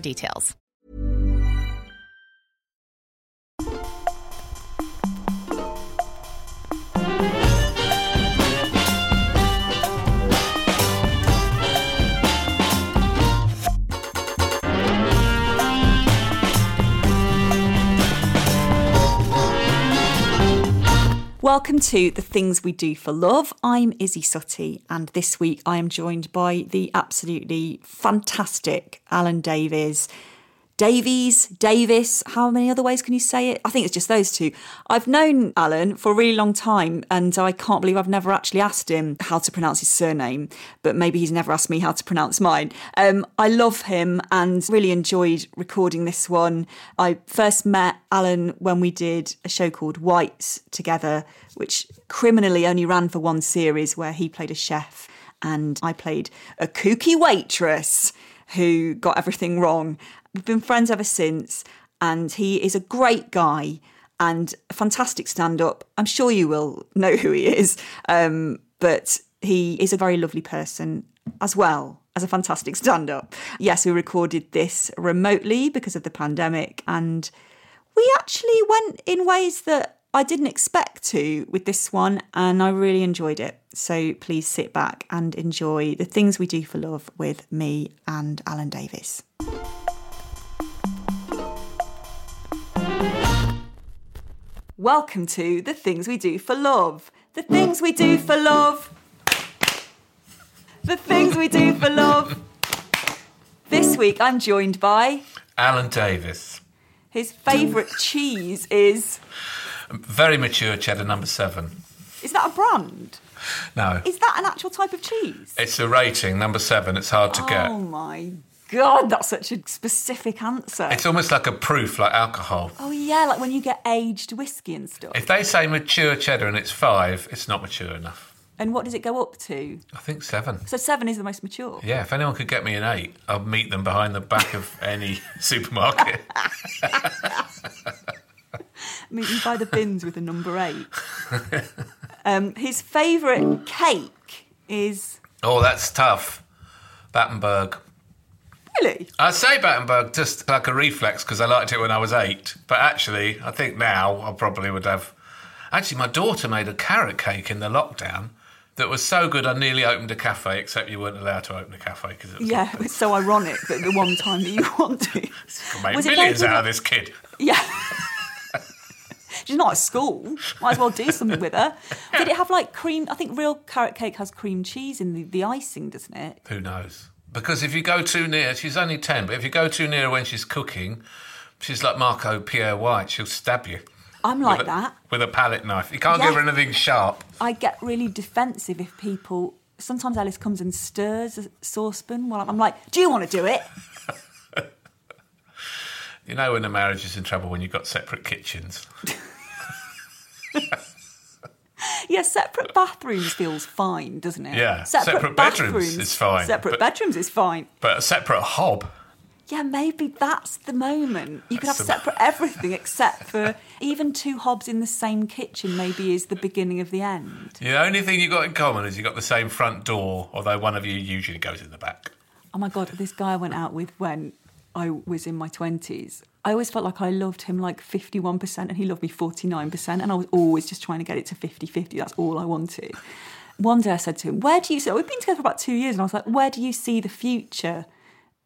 details. Welcome to The Things We Do for Love. I'm Isy Suttie, and this week I am joined by the absolutely fantastic Alan Davies. Davies, Davis, how many other ways can you say it? I think it's just those two. I've known Alan for a really long time, and I can't believe I've never actually asked him how to pronounce his surname, but maybe he's never asked me how to pronounce mine. Um, I love him and really enjoyed recording this one. I first met Alan when we did a show called Whites together, which criminally only ran for one series where he played a chef and I played a kooky waitress who got everything wrong. We've been friends ever since, and he is a great guy and a fantastic stand up. I'm sure you will know who he is, um, but he is a very lovely person as well as a fantastic stand up. Yes, we recorded this remotely because of the pandemic, and we actually went in ways that I didn't expect to with this one, and I really enjoyed it. So please sit back and enjoy the things we do for love with me and Alan Davis. Welcome to the things we do for love. The things we do for love. The things we do for love. This week I'm joined by Alan Davis. his favourite cheese is Very mature cheddar number seven. is that a brand? No, Is that an actual type of cheese? it's a rating, number seven. It's hard to Oh get. Oh my god, that's such a specific answer. It's almost like a proof, like alcohol. oh yeah, like when you get aged whiskey and stuff. If they say mature cheddar and it's five, it's not mature enough. And what does it go up to? I think seven. So seven is the most mature. Yeah, if anyone could get me an eight, I'll meet them behind the back of any supermarket. Meet you by the bins with a number eight. Um, his favourite cake is oh, that's tough. Battenberg. Really. I say Battenberg just like a reflex because I liked it when I was eight. But actually, I think now I probably would have. Actually, my daughter made a carrot cake in the lockdown that was so good I nearly opened a cafe, except you weren't allowed to open a cafe because it was Yeah, it's so ironic that the one time that you want to. make Was it millions out of this kid. Yeah. She's not at school. Might as well do something with her. Did it have like cream? I think real carrot cake has cream cheese in the, the icing, doesn't it? Who knows? Because if you go too near, she's only 10, but if you go too near when she's cooking, she's like Marco Pierre White. She'll stab you. I'm like with a, that. With a palette knife. You can't Yeah. give her anything sharp. I get really defensive if people. Sometimes Elis comes and stirs a saucepan while I'm, I'm like, "Do you want to do it?" You know when a marriage is in trouble when you've got separate kitchens. Yeah, separate bathrooms feels fine, doesn't it? Yeah, separate bedrooms is fine, Separate but- bedrooms is fine. But a separate hob. Yeah, maybe that's the moment. You could have separate everything except for even two hobs in the same kitchen. Maybe is the beginning of the end. The only thing you've got in common is you've got the same front door, although one of you usually goes in the back. Oh my god, this guy I went out with when I was in my twenties. I always felt like I loved him like 51% and he loved me 49%. And I was always just trying to get it to 50 50. That's all I wanted. One day I said to him, Where do you see? We've been together for about two years. And I was like, Where do you see the future?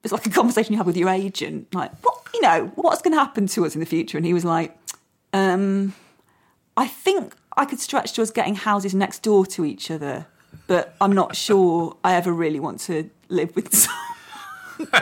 It's like a conversation you have with your agent. Like, what, you know, what's going to happen to us in the future? And he was like, um, I think I could stretch to us getting houses next door to each other, but I'm not sure I ever really want to live with someone.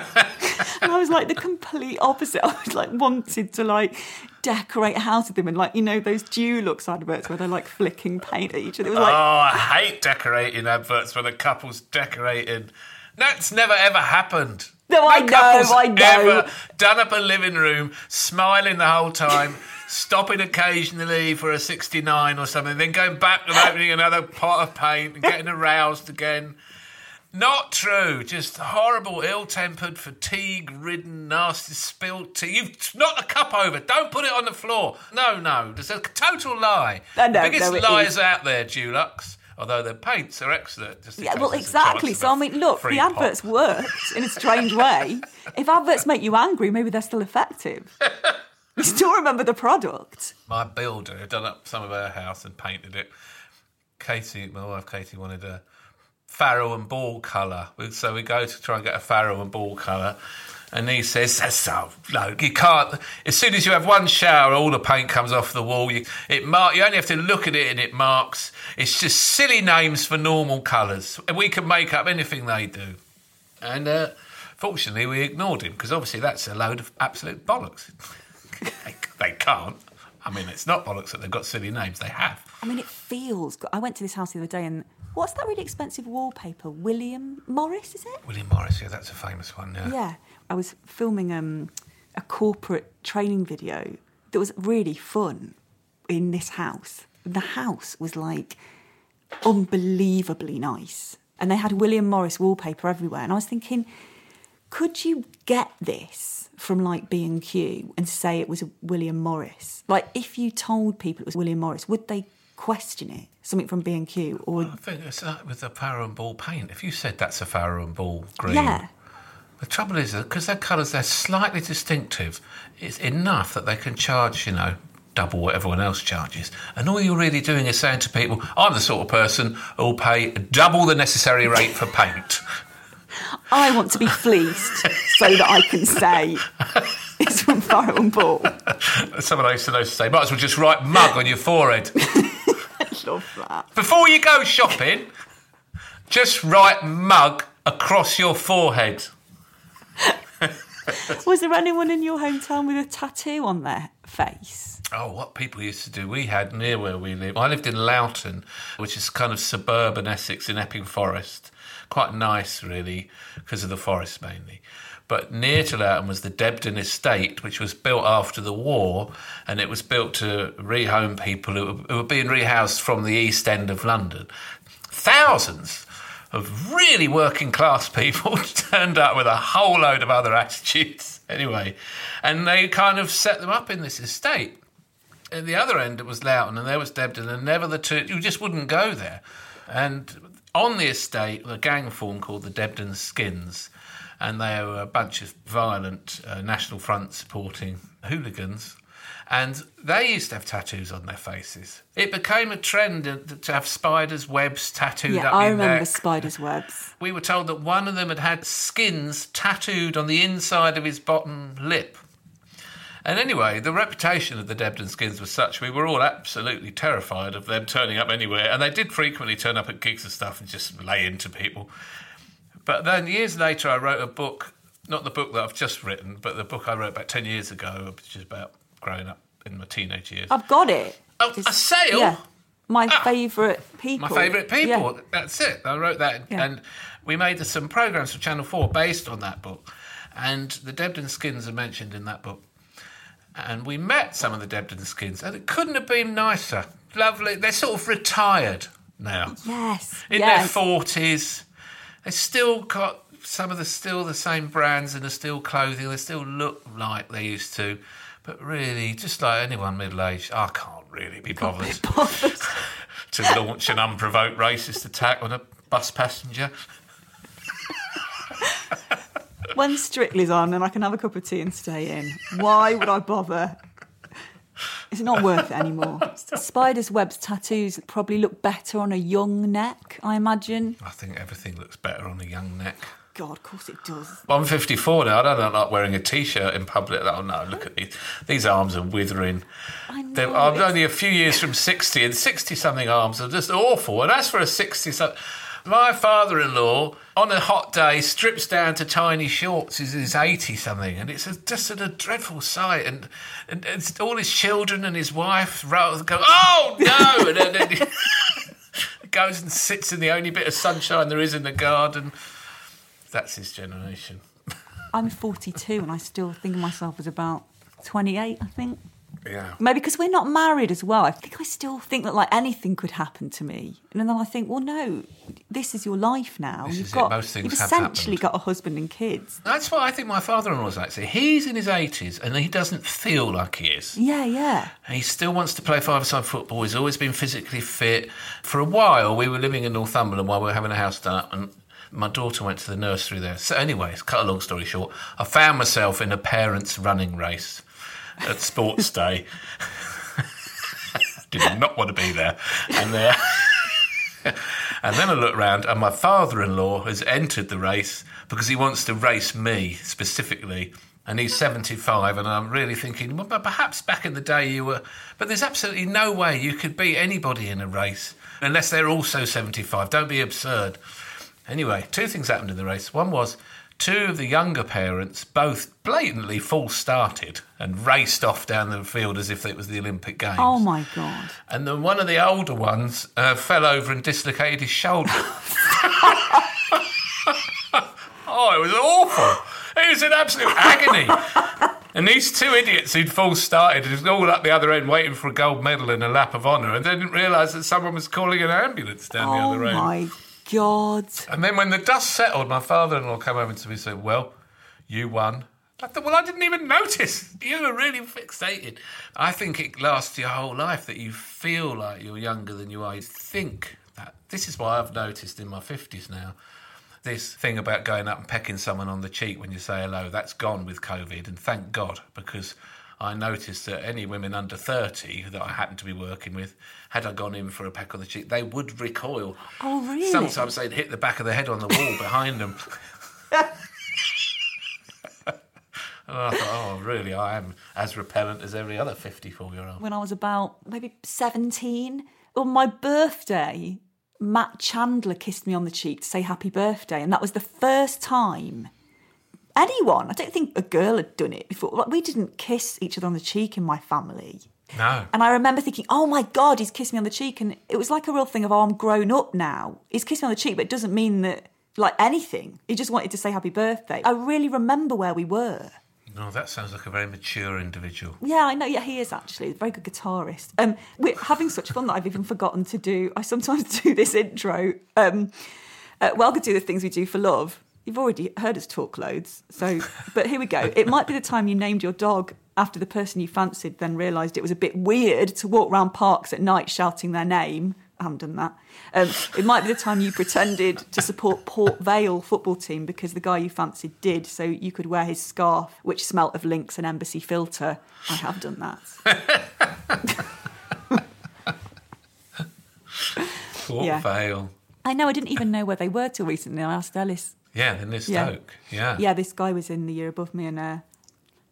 and I was like the complete opposite. I was like wanted to like decorate a house with them and like you know those Dulux adverts where they're like flicking paint at each other. It was like oh, I hate decorating adverts when the couple's decorating. That's never ever happened. No, I know, I know. Ever done up a living room, smiling the whole time, stopping occasionally for a 69 or something, then going back and opening another pot of paint and getting aroused again. Not true. Just horrible, ill-tempered, fatigue-ridden, nasty spilled tea. You've knocked the cup over. Don't put it on the floor. No, no. It's a total lie. I know, the biggest no, lies is. out there, Dulux. Although their paints are excellent. Yeah, well, exactly. So, I mean, look, the adverts pop. worked in a strange way. If adverts make you angry, maybe they're still effective. You still remember the product. My builder had done up some of her house and painted it. Katie, my wife Katie, wanted a farrow and ball colour. So we go to try and get a farrow and ball colour. And he says, "That's so no, you can't. As soon as you have one shower, all the paint comes off the wall. You, it mark. You only have to look at it, and it marks. It's just silly names for normal colours, and we can make up anything they do. And uh, fortunately, we ignored him because obviously that's a load of absolute bollocks. they, they can't. I mean, it's not bollocks that they've got silly names. They have. I mean, it feels. I went to this house the other day and what's that really expensive wallpaper? William Morris, is it? William Morris, yeah, that's a famous one. Yeah. Yeah. I was filming um, a corporate training video that was really fun in this house. The house was like unbelievably nice. And they had William Morris wallpaper everywhere. And I was thinking, could you get this from like B&Q and say it was a William Morris? Like if you told people it was William Morris, would they question it? Something from B&Q or I think it's like with the Farrow and Ball paint. If you said that's a Farrow and Ball green, Yeah. The trouble is because their colours they're slightly distinctive, it's enough that they can charge, you know, double what everyone else charges. And all you're really doing is saying to people, "I'm the sort of person who'll pay double the necessary rate for paint." I want to be fleeced so that I can say it's from Farrow and Ball. Someone I used to know to say, "Might as well just write mug on your forehead." Love that. Before you go shopping, just write mug across your forehead. Was there anyone in your hometown with a tattoo on their face? Oh, what people used to do. We had near where we live. I lived in Loughton, which is kind of suburban Essex in Epping Forest. Quite nice, really, because of the forest mainly. But near to Loughton was the Debden Estate, which was built after the war, and it was built to rehome people who were, who were being rehoused from the East End of London. Thousands of really working class people turned up with a whole load of other attitudes anyway, and they kind of set them up in this estate at the other end it was Loughton and there was Debden and never the two you just wouldn't go there. And on the estate a gang formed called the Debden Skins and they were a bunch of violent uh, National Front supporting hooligans. And they used to have tattoos on their faces. It became a trend to have spiders' webs tattooed Yeah, up I remember neck. spiders' webs. We were told that one of them had had skins tattooed on the inside of his bottom lip. And anyway, the reputation of the Debden skins was such we were all absolutely terrified of them turning up anywhere. And they did frequently turn up at gigs and stuff and just lay into people. But then years later, I wrote a book, not the book that I've just written, but the book I wrote about 10 years ago, which is about growing up in my teenage years. I've got it. Oh, it's, a sale? Yeah. My ah, favourite people. My favourite people. Yeah. That's it. I wrote that. Yeah. And we made some programmes for Channel 4 based on that book. And the Debden Skins are mentioned in that book. And we met some of the Debden Skins, and it couldn't have been nicer. Lovely. They're sort of retired now. Yes. In yes. their 40s they still got some of the still the same brands and the still clothing. They still look like they used to. But really, just like anyone middle aged, I can't really be bothered to launch an unprovoked racist attack on a bus passenger. When Strictly's on and I can have a cup of tea and stay in, why would I bother? It's not worth it anymore. Spiders' webs tattoos probably look better on a young neck, I imagine. I think everything looks better on a young neck. God, of course it does. I'm 54 now. I don't like wearing a t-shirt in public. Oh no, look at these. These arms are withering. I know. They're- I'm it's- only a few years from 60, and 60-something arms are just awful. And as for a 60-something... My father-in-law, on a hot day, strips down to tiny shorts. He's in 80-something, and it's a, just a dreadful sight. And, and all his children and his wife go, oh, no! and then, then he goes and sits in the only bit of sunshine there is in the garden. That's his generation. I'm 42 and I still think of myself as about 28, I think. Yeah. Maybe because we're not married as well. I think I still think that like anything could happen to me, and then I think, well, no, this is your life now. This you've is got, Most things you've have essentially happened. got a husband and kids. That's what I think my father-in-law's like. So he's in his 80s and he doesn't feel like he is. Yeah, yeah. He still wants to play five-a-side football. He's always been physically fit. For a while, we were living in Northumberland while we were having a house done up, and my daughter went to the nursery there. So, anyway, cut a long story short, I found myself in a parents' running race at Sports Day. Did not want to be there, and there. And then I look round, and my father-in-law has entered the race because he wants to race me specifically. And he's 75, and I'm really thinking, well, perhaps back in the day you were. But there's absolutely no way you could beat anybody in a race unless they're also 75. Don't be absurd. Anyway, two things happened in the race. One was two of the younger parents both blatantly false started and raced off down the field as if it was the Olympic Games. Oh my god. And then one of the older ones uh, fell over and dislocated his shoulder. oh, it was awful. It was in absolute agony. And these two idiots who'd false started was all up the other end waiting for a gold medal and a lap of honour and they didn't realise that someone was calling an ambulance down the Oh other end. Oh my god. And then when the dust settled, my father-in-law came over to me and said, "Well, you won." I thought, "Well, I didn't even notice. You were really fixated." I think it lasts your whole life that you feel like you're younger than you are. You think that. This is why I've noticed in my fifties now. This thing about going up and pecking someone on the cheek when you say hello, that's gone with COVID, and thank God, because I noticed that any women under 30 that I happened to be working with, had I gone in for a peck on the cheek, they would recoil. Oh, really? Sometimes they'd hit the back of the head on the wall behind them. and I thought, oh, really, I am as repellent as every other 54 year old. When I was about maybe 17, on my birthday, Matt Chandler kissed me on the cheek to say happy birthday. And that was the first time anyone, I don't think a girl had done it before. Like, we didn't kiss each other on the cheek in my family. No. And I remember thinking, oh my God, he's kissed me on the cheek. And it was like a real thing of, oh, I'm grown up now. He's kissed me on the cheek, but it doesn't mean that, like, anything. He just wanted to say happy birthday. I really remember where we were. No, that sounds like a very mature individual. Yeah, I know. Yeah, he is actually a very good guitarist. Um, we're having such fun that I've even forgotten to do. I sometimes do this intro. Um, uh, welcome to the things we do for love. You've already heard us talk loads, so but here we go. It might be the time you named your dog after the person you fancied, then realised it was a bit weird to walk round parks at night shouting their name. I haven't done that. Um, it might be the time you pretended to support Port Vale football team because the guy you fancied did, so you could wear his scarf, which smelt of Lynx and Embassy filter. I have done that. Port Yeah. Vale. I know. I didn't even know where they were till recently. I asked Elis. Yeah, in this Yeah. Stoke. Yeah. Yeah, this guy was in the year above me, and uh,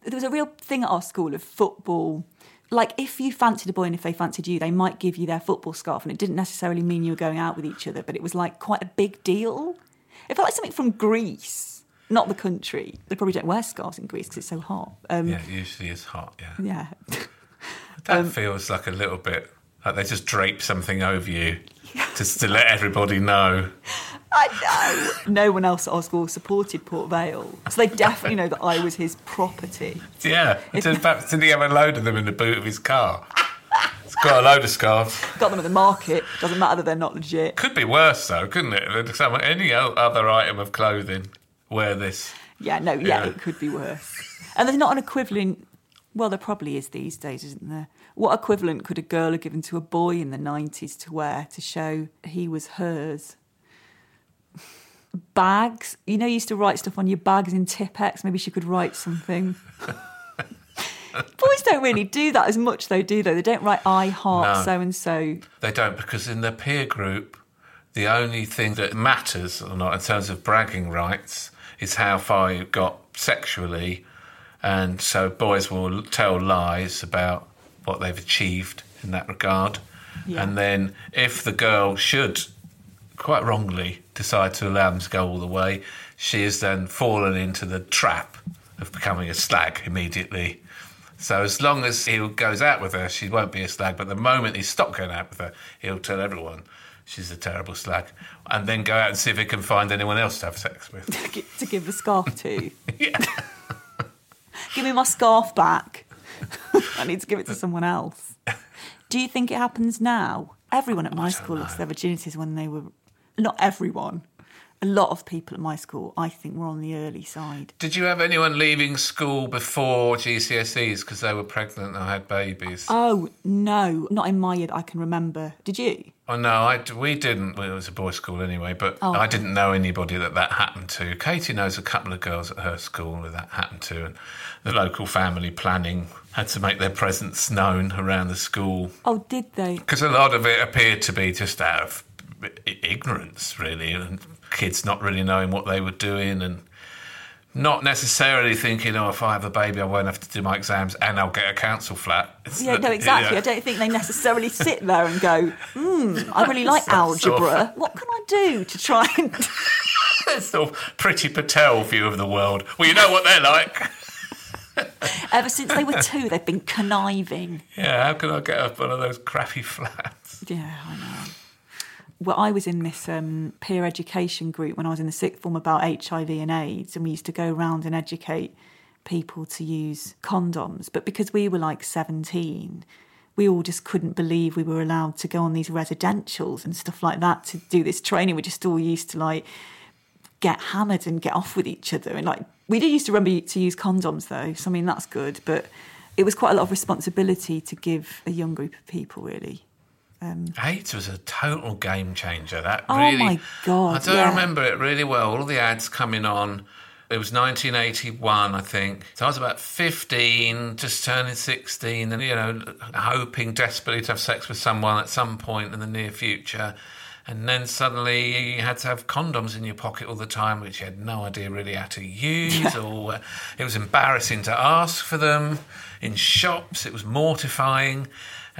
there was a real thing at our school of football. Like, if you fancied a boy and if they fancied you, they might give you their football scarf, and it didn't necessarily mean you were going out with each other, but it was like quite a big deal. It felt like something from Greece, not the country. They probably don't wear scarves in Greece because it's so hot. Um, Yeah, it usually is hot, yeah. yeah. That Um, feels like a little bit like they just drape something over you just to let everybody know. I know. No one else at our school supported Port Vale, so they definitely know that I was his property. Yeah. Did, perhaps, did he have a load of them in the boot of his car? It's got a load of scarves. Got them at the market. Doesn't matter that they're not legit. Could be worse though, couldn't it? Any other item of clothing. Wear this. Yeah, no, yeah, Yeah. it could be worse. And there's not an equivalent. Well, there probably is these days, isn't there? What equivalent could a girl have given to a boy in the 90s to wear to show he was hers? Bags. You know, you used to write stuff on your bags in Tipp-Ex. Maybe she could write something. Boys don't really do that as much, though, do they? They don't write I heart so and so. They don't because in their peer group, The only thing that matters or not in terms of bragging rights is how far you got sexually. And so boys will tell lies about what they've achieved in that regard. Yeah. And then if the girl should, quite wrongly, decide to allow them to go all the way, she has then fallen into the trap of becoming a slag immediately. So as long as he goes out with her, she won't be a slag. But the moment he stops going out with her, he'll tell everyone she's a terrible slag, and then go out and see if he can find anyone else to have sex with. to give the scarf to. yeah. Give me my scarf back. I need to give it to someone else. Do you think it happens now? Everyone at my school lost their virginities when they were. Not everyone. A lot of people at my school, I think, were on the early side. Did you have anyone leaving school before GCSEs because they were pregnant or had babies? Oh, no, not in my year that I can remember. Did you? Oh no, I, we didn't. Well, it was a boys' school anyway, but Oh. I didn't know anybody that that happened to. Katie knows a couple of girls at her school that that happened to, and the local family planning had to make their presence known around the school Oh, did they? because a lot of it appeared to be just out of ignorance, really, and kids not really knowing what they were doing and not necessarily thinking, oh, if I have a baby, I won't have to do my exams and I'll get a council flat. It's Yeah, no, exactly. I don't think they necessarily sit there and go, hmm, I really like algebra. What can I do to try and. It's sort of Priti Patel view of the world. Well, you know what they're like. Ever since they were two, they've been conniving. Yeah, how can I get up one of those crappy flats? Yeah, I know. Well, I was in this um, peer education group when I was in the sixth form about HIV and AIDS, and we used to go around and educate people to use condoms. But because we were like 17, we all just couldn't believe we were allowed to go on these residentials and stuff like that to do this training. We just all used to like get hammered and get off with each other. And like, we did used to remember to use condoms though. So, I mean, that's good. But it was quite a lot of responsibility to give a young group of people, really. AIDS was a total game changer. That Oh really, my God, I do yeah. remember it really well. All the ads coming on. It was 1981, I think. So I was about 15, just turning 16, and you know, hoping desperately to have sex with someone at some point in the near future. And then suddenly you had to have condoms in your pocket all the time, which you had no idea really how to use, or uh, it was embarrassing to ask for them in shops. It was mortifying.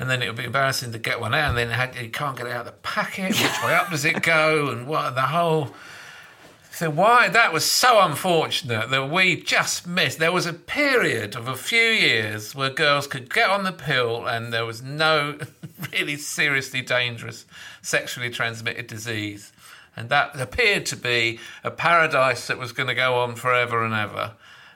And then it would be embarrassing to get one out, and then it had, you can't get it out of the packet. Which way up does it go? And what the whole. So why that was so unfortunate that we just missed. There was a period of a few years where girls could get on the pill and there was no really seriously dangerous sexually transmitted disease. And that appeared to be a paradise that was going to go on forever and ever.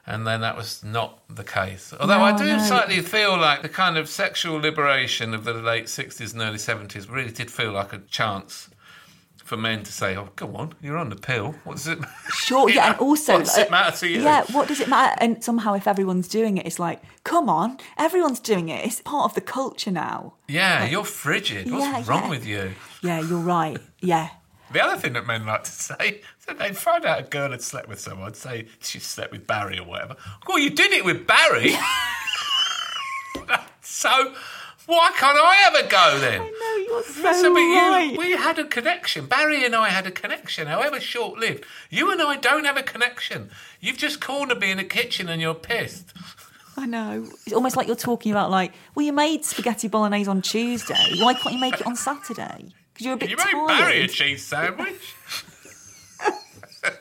And then that was not the case. Although I do no. slightly feel like the kind of sexual liberation of the late 60s and early 70s really did feel like a chance for men to say, "Oh, go on, you're on the pill. What does it? Sure, yeah, and also, what does it uh, matter to you? Yeah, what does it matter? And somehow, if everyone's doing it, it's like, come on, everyone's doing it. It's part of the culture now. Yeah, you're frigid. What's Yeah, wrong yeah. with you? Yeah, you're right. Yeah, The other thing that men like to say is that they'd find out a girl had slept with someone, say she slept with Barry or whatever. Well, you did it with Barry. so why can't I ever go then? I know you're so, So, but you, we had a connection. Barry and I had a connection, however short lived. You and I don't have a connection. You've just cornered me in the kitchen and you're pissed. I know. It's almost like you're talking about like, well, you made spaghetti bolognese on Tuesday. Why can't you make it on Saturday? Because you're a bit You tired. Barry a cheese sandwich.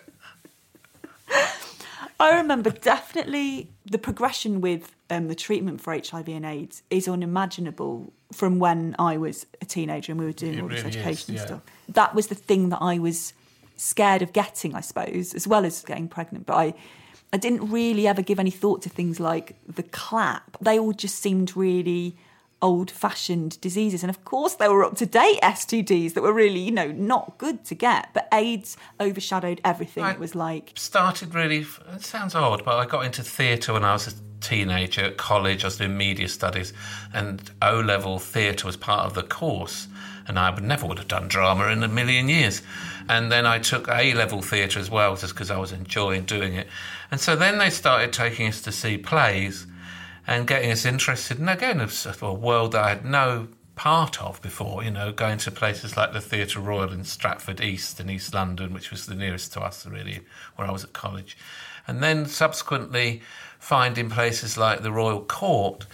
I remember definitely the progression with um, the treatment for HIV and AIDS is unimaginable from when I was a teenager and we were doing It all this really is, education yeah. stuff. That was the thing that I was scared of getting, I suppose, as well as getting pregnant. But I, I didn't really ever give any thought to things like the clap. They all just seemed really old fashioned diseases. And of course, they were up to date STDs that were really, you know, not good to get. But AIDS overshadowed everything. Right. It was like, started really. It sounds odd, but I got into theatre when I was a teenager at college. I was doing media studies, and O level theatre was part of the course. And I would never would have done drama in a million years. And then I took A level theatre as well, just because I was enjoying doing it. And so then they started taking us to see plays and getting us interested in again a, a world that I had no part of before, you know, going to places like the Theatre Royal in Stratford East in East London, which was the nearest to us, really, where I was at college. And then subsequently finding places like the Royal Court.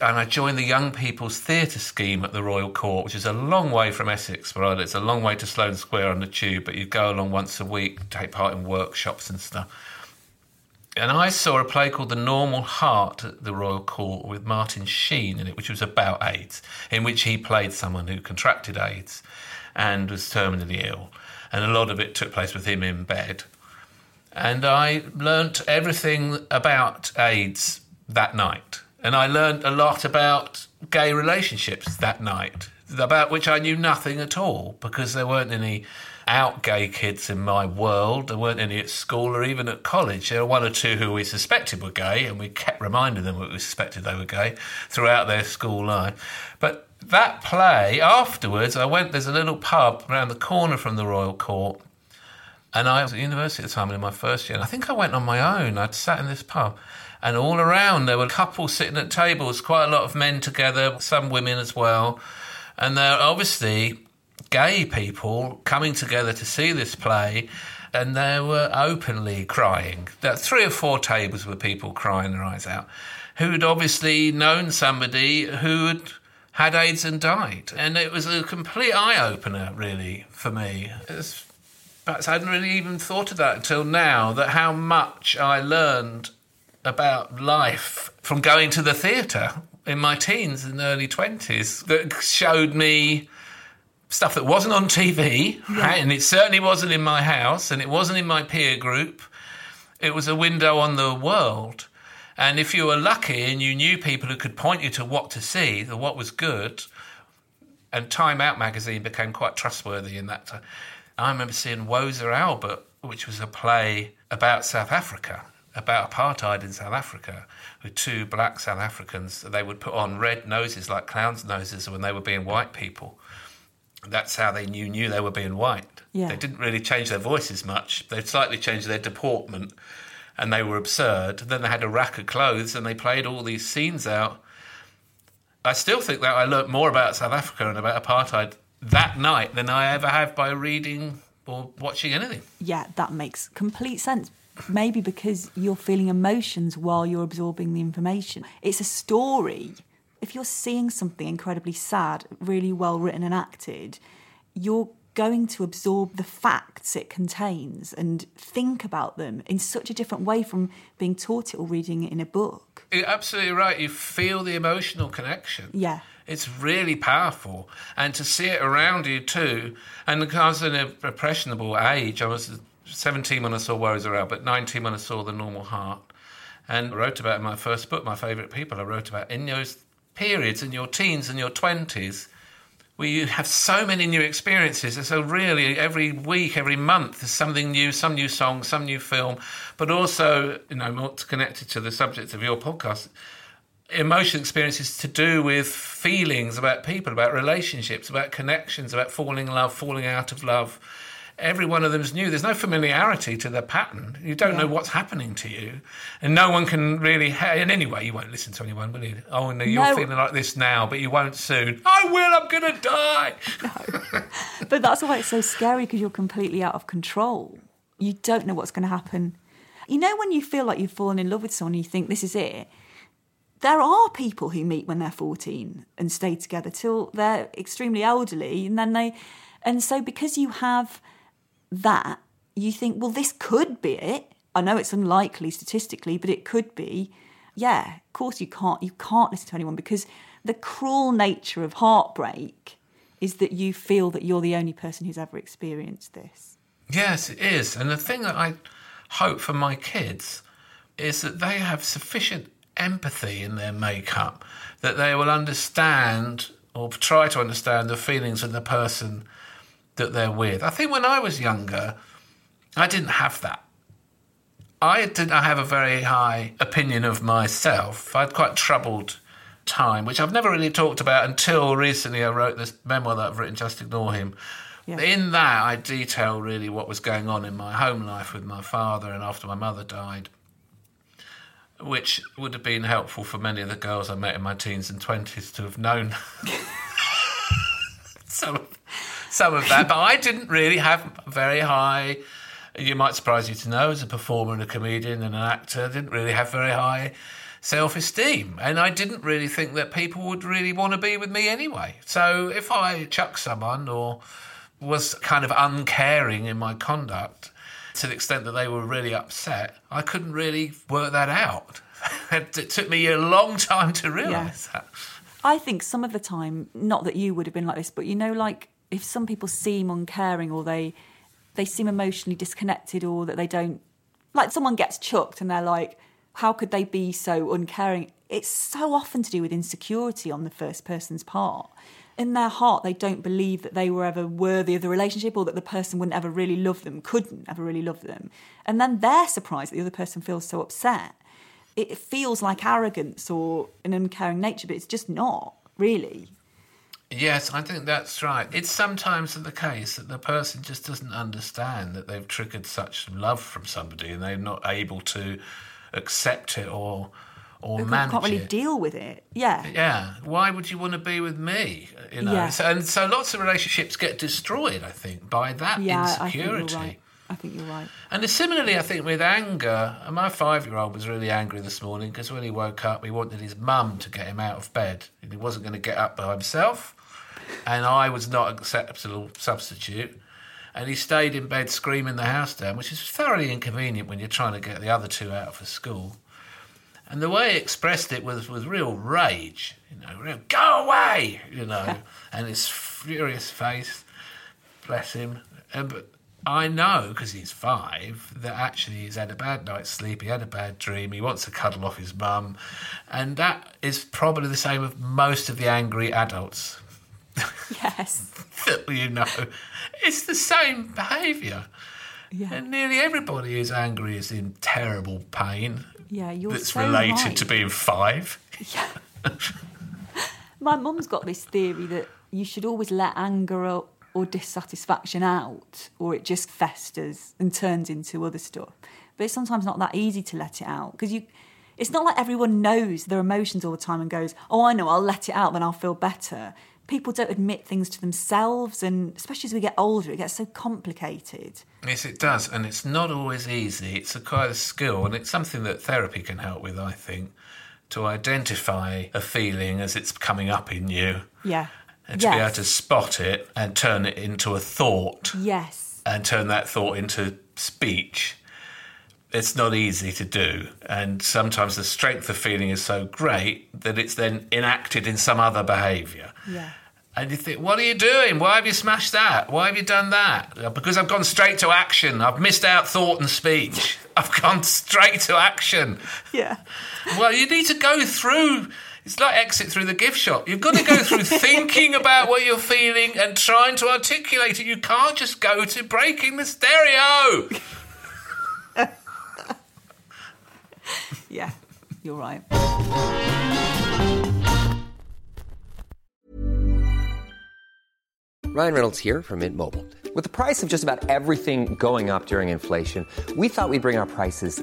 And I joined the Young People's Theatre Scheme at the Royal Court, which is a long way from Essex, live. It's a long way to Sloane Square on the tube, but you go along once a week, take part in workshops and stuff. And I saw a play called The Normal Heart at the Royal Court with Martin Sheen in it, which was about AIDS, in which he played someone who contracted AIDS and was terminally ill. And a lot of it took place with him in bed. And I learnt everything about AIDS that night. And I learnt a lot about gay relationships that night, about which I knew nothing at all because there weren't any out gay kids in my world. There weren't any at school or even at college. There were one or two who we suspected were gay, and we kept reminding them that we suspected they were gay throughout their school life. But that play, afterwards, I went, there's a little pub around the corner from the Royal Court. And I was at university at the time in my first year, and I think I went on my own. I'd sat in this pub, and all around there were couples sitting at tables, quite a lot of men together, some women as well. And they're obviously gay people coming together to see this play, and they were openly crying. There three or four tables were people crying their eyes out, who'd obviously known somebody who had had AIDS and died, and it was a complete eye opener, really, for me. It's, perhaps I hadn't really even thought of that until now. That how much I learned about life from going to the theatre in my teens and early 20s that showed me stuff that wasn't on TV, yeah. right? and it certainly wasn't in my house, and it wasn't in my peer group. It was a window on the world. And if you were lucky and you knew people who could point you to what to see, the what was good, and Time Out magazine became quite trustworthy in that time. I remember seeing Woza Albert, which was a play about South Africa, about apartheid in South Africa, with two black South Africans. They would put on red noses like clowns' noses when they were being white people that's how they knew knew they were being white. Yeah. They didn't really change their voices much. They slightly changed their deportment, and they were absurd. Then they had a rack of clothes, and they played all these scenes out. I still think that I learnt more about South Africa and about apartheid that night than I ever have by reading or watching anything. Yeah, that makes complete sense. Maybe because you're feeling emotions while you're absorbing the information. It's a story if you're seeing something incredibly sad, really well written and acted, you're going to absorb the facts it contains and think about them in such a different way from being taught it or reading it in a book. You're absolutely right. You feel the emotional connection. Yeah. It's really powerful. And to see it around you too. And because I was in a impressionable age, I was 17 when I saw Woza Albert, but 19 when I saw The Normal Heart. And I wrote about in my first book, My Favourite People, I wrote about in those periods in your teens and your 20s where you have so many new experiences. And so, really, every week, every month, there's something new, some new song, some new film, but also, you know, more connected to the subject of your podcast. Emotional experiences to do with feelings about people, about relationships, about connections, about falling in love, falling out of love, every one of them is new. There's no familiarity to the pattern. You don't yeah. know what's happening to you, and no one can really. Ha- in any way, you won't listen to anyone, will you? Oh, no, you're no. feeling like this now, but you won't soon. I will. I'm going to die. No. but that's why it's so scary because you're completely out of control. You don't know what's going to happen. You know when you feel like you've fallen in love with someone, and you think this is it. There are people who meet when they're 14 and stay together till they're extremely elderly, and then they. And so, because you have that, you think, well, this could be it. I know it's unlikely statistically, but it could be. Yeah, of course you can't you can't listen to anyone because the cruel nature of heartbreak is that you feel that you're the only person who's ever experienced this. Yes, it is. And the thing that I hope for my kids is that they have sufficient empathy in their makeup that they will understand or try to understand the feelings of the person that they're with. I think when I was younger, I didn't have that. I didn't have a very high opinion of myself. I had quite troubled time, which I've never really talked about until recently. I wrote this memoir that I've written, Just Ignore Him. Yeah. In that, I detail really what was going on in my home life with my father and after my mother died, which would have been helpful for many of the girls I met in my teens and 20s to have known of, some of that. But I didn't really have very high. You might surprise you to know, as a performer and a comedian and an actor, I didn't really have very high self esteem. And I didn't really think that people would really want to be with me anyway. So if I chucked someone or was kind of uncaring in my conduct to the extent that they were really upset, I couldn't really work that out. it took me a long time to realise yeah. that. I think some of the time, not that you would have been like this, but you know, like if some people seem uncaring or they they seem emotionally disconnected or that they don't like someone gets chucked and they're like, how could they be so uncaring? It's so often to do with insecurity on the first person's part. In their heart, they don't believe that they were ever worthy of the relationship or that the person wouldn't ever really love them, couldn't ever really love them. And then they're surprised that the other person feels so upset it feels like arrogance or an uncaring nature, but it's just not really. Yes, I think that's right. It's sometimes the case that the person just doesn't understand that they've triggered such love from somebody and they're not able to accept it or or they manage can't really it. deal with it. Yeah. Yeah. Why would you want to be with me? You know. Yeah. So, and so lots of relationships get destroyed, I think, by that yeah, insecurity. I think you're right. And similarly, I think with anger, my five-year-old was really angry this morning because when he woke up, he wanted his mum to get him out of bed, and he wasn't going to get up by himself, and I was not an acceptable substitute. And he stayed in bed screaming the house down, which is thoroughly inconvenient when you're trying to get the other two out for school. And the way he expressed it was with real rage, you know, real go away, you know, and his furious face, bless him. And, but I know because he's five that actually he's had a bad night's sleep, he had a bad dream, he wants to cuddle off his mum, and that is probably the same with most of the angry adults. Yes. that you know, it's the same behaviour. Yeah. And nearly everybody who's angry is in terrible pain. Yeah, you're That's so related right. to being five. Yeah. My mum's got this theory that you should always let anger or dissatisfaction out, or it just festers and turns into other stuff. But it's sometimes not that easy to let it out because you. It's not like everyone knows their emotions all the time and goes, "Oh, I know, I'll let it out, then I'll feel better." People don't admit things to themselves, and especially as we get older, it gets so complicated. Yes, it does, and it's not always easy. It's a quite a skill, and it's something that therapy can help with. I think to identify a feeling as it's coming up in you. Yeah and to yes. be able to spot it and turn it into a thought. Yes. And turn that thought into speech. It's not easy to do. And sometimes the strength of feeling is so great that it's then enacted in some other behaviour. Yeah. And you think, what are you doing? Why have you smashed that? Why have you done that? Because I've gone straight to action. I've missed out thought and speech. I've gone straight to action. Yeah. Well, you need to go through it's like exit through the gift shop. You've got to go through thinking about what you're feeling and trying to articulate it. You can't just go to breaking the stereo. yeah, you're right. Ryan Reynolds here from Mint Mobile. With the price of just about everything going up during inflation, we thought we'd bring our prices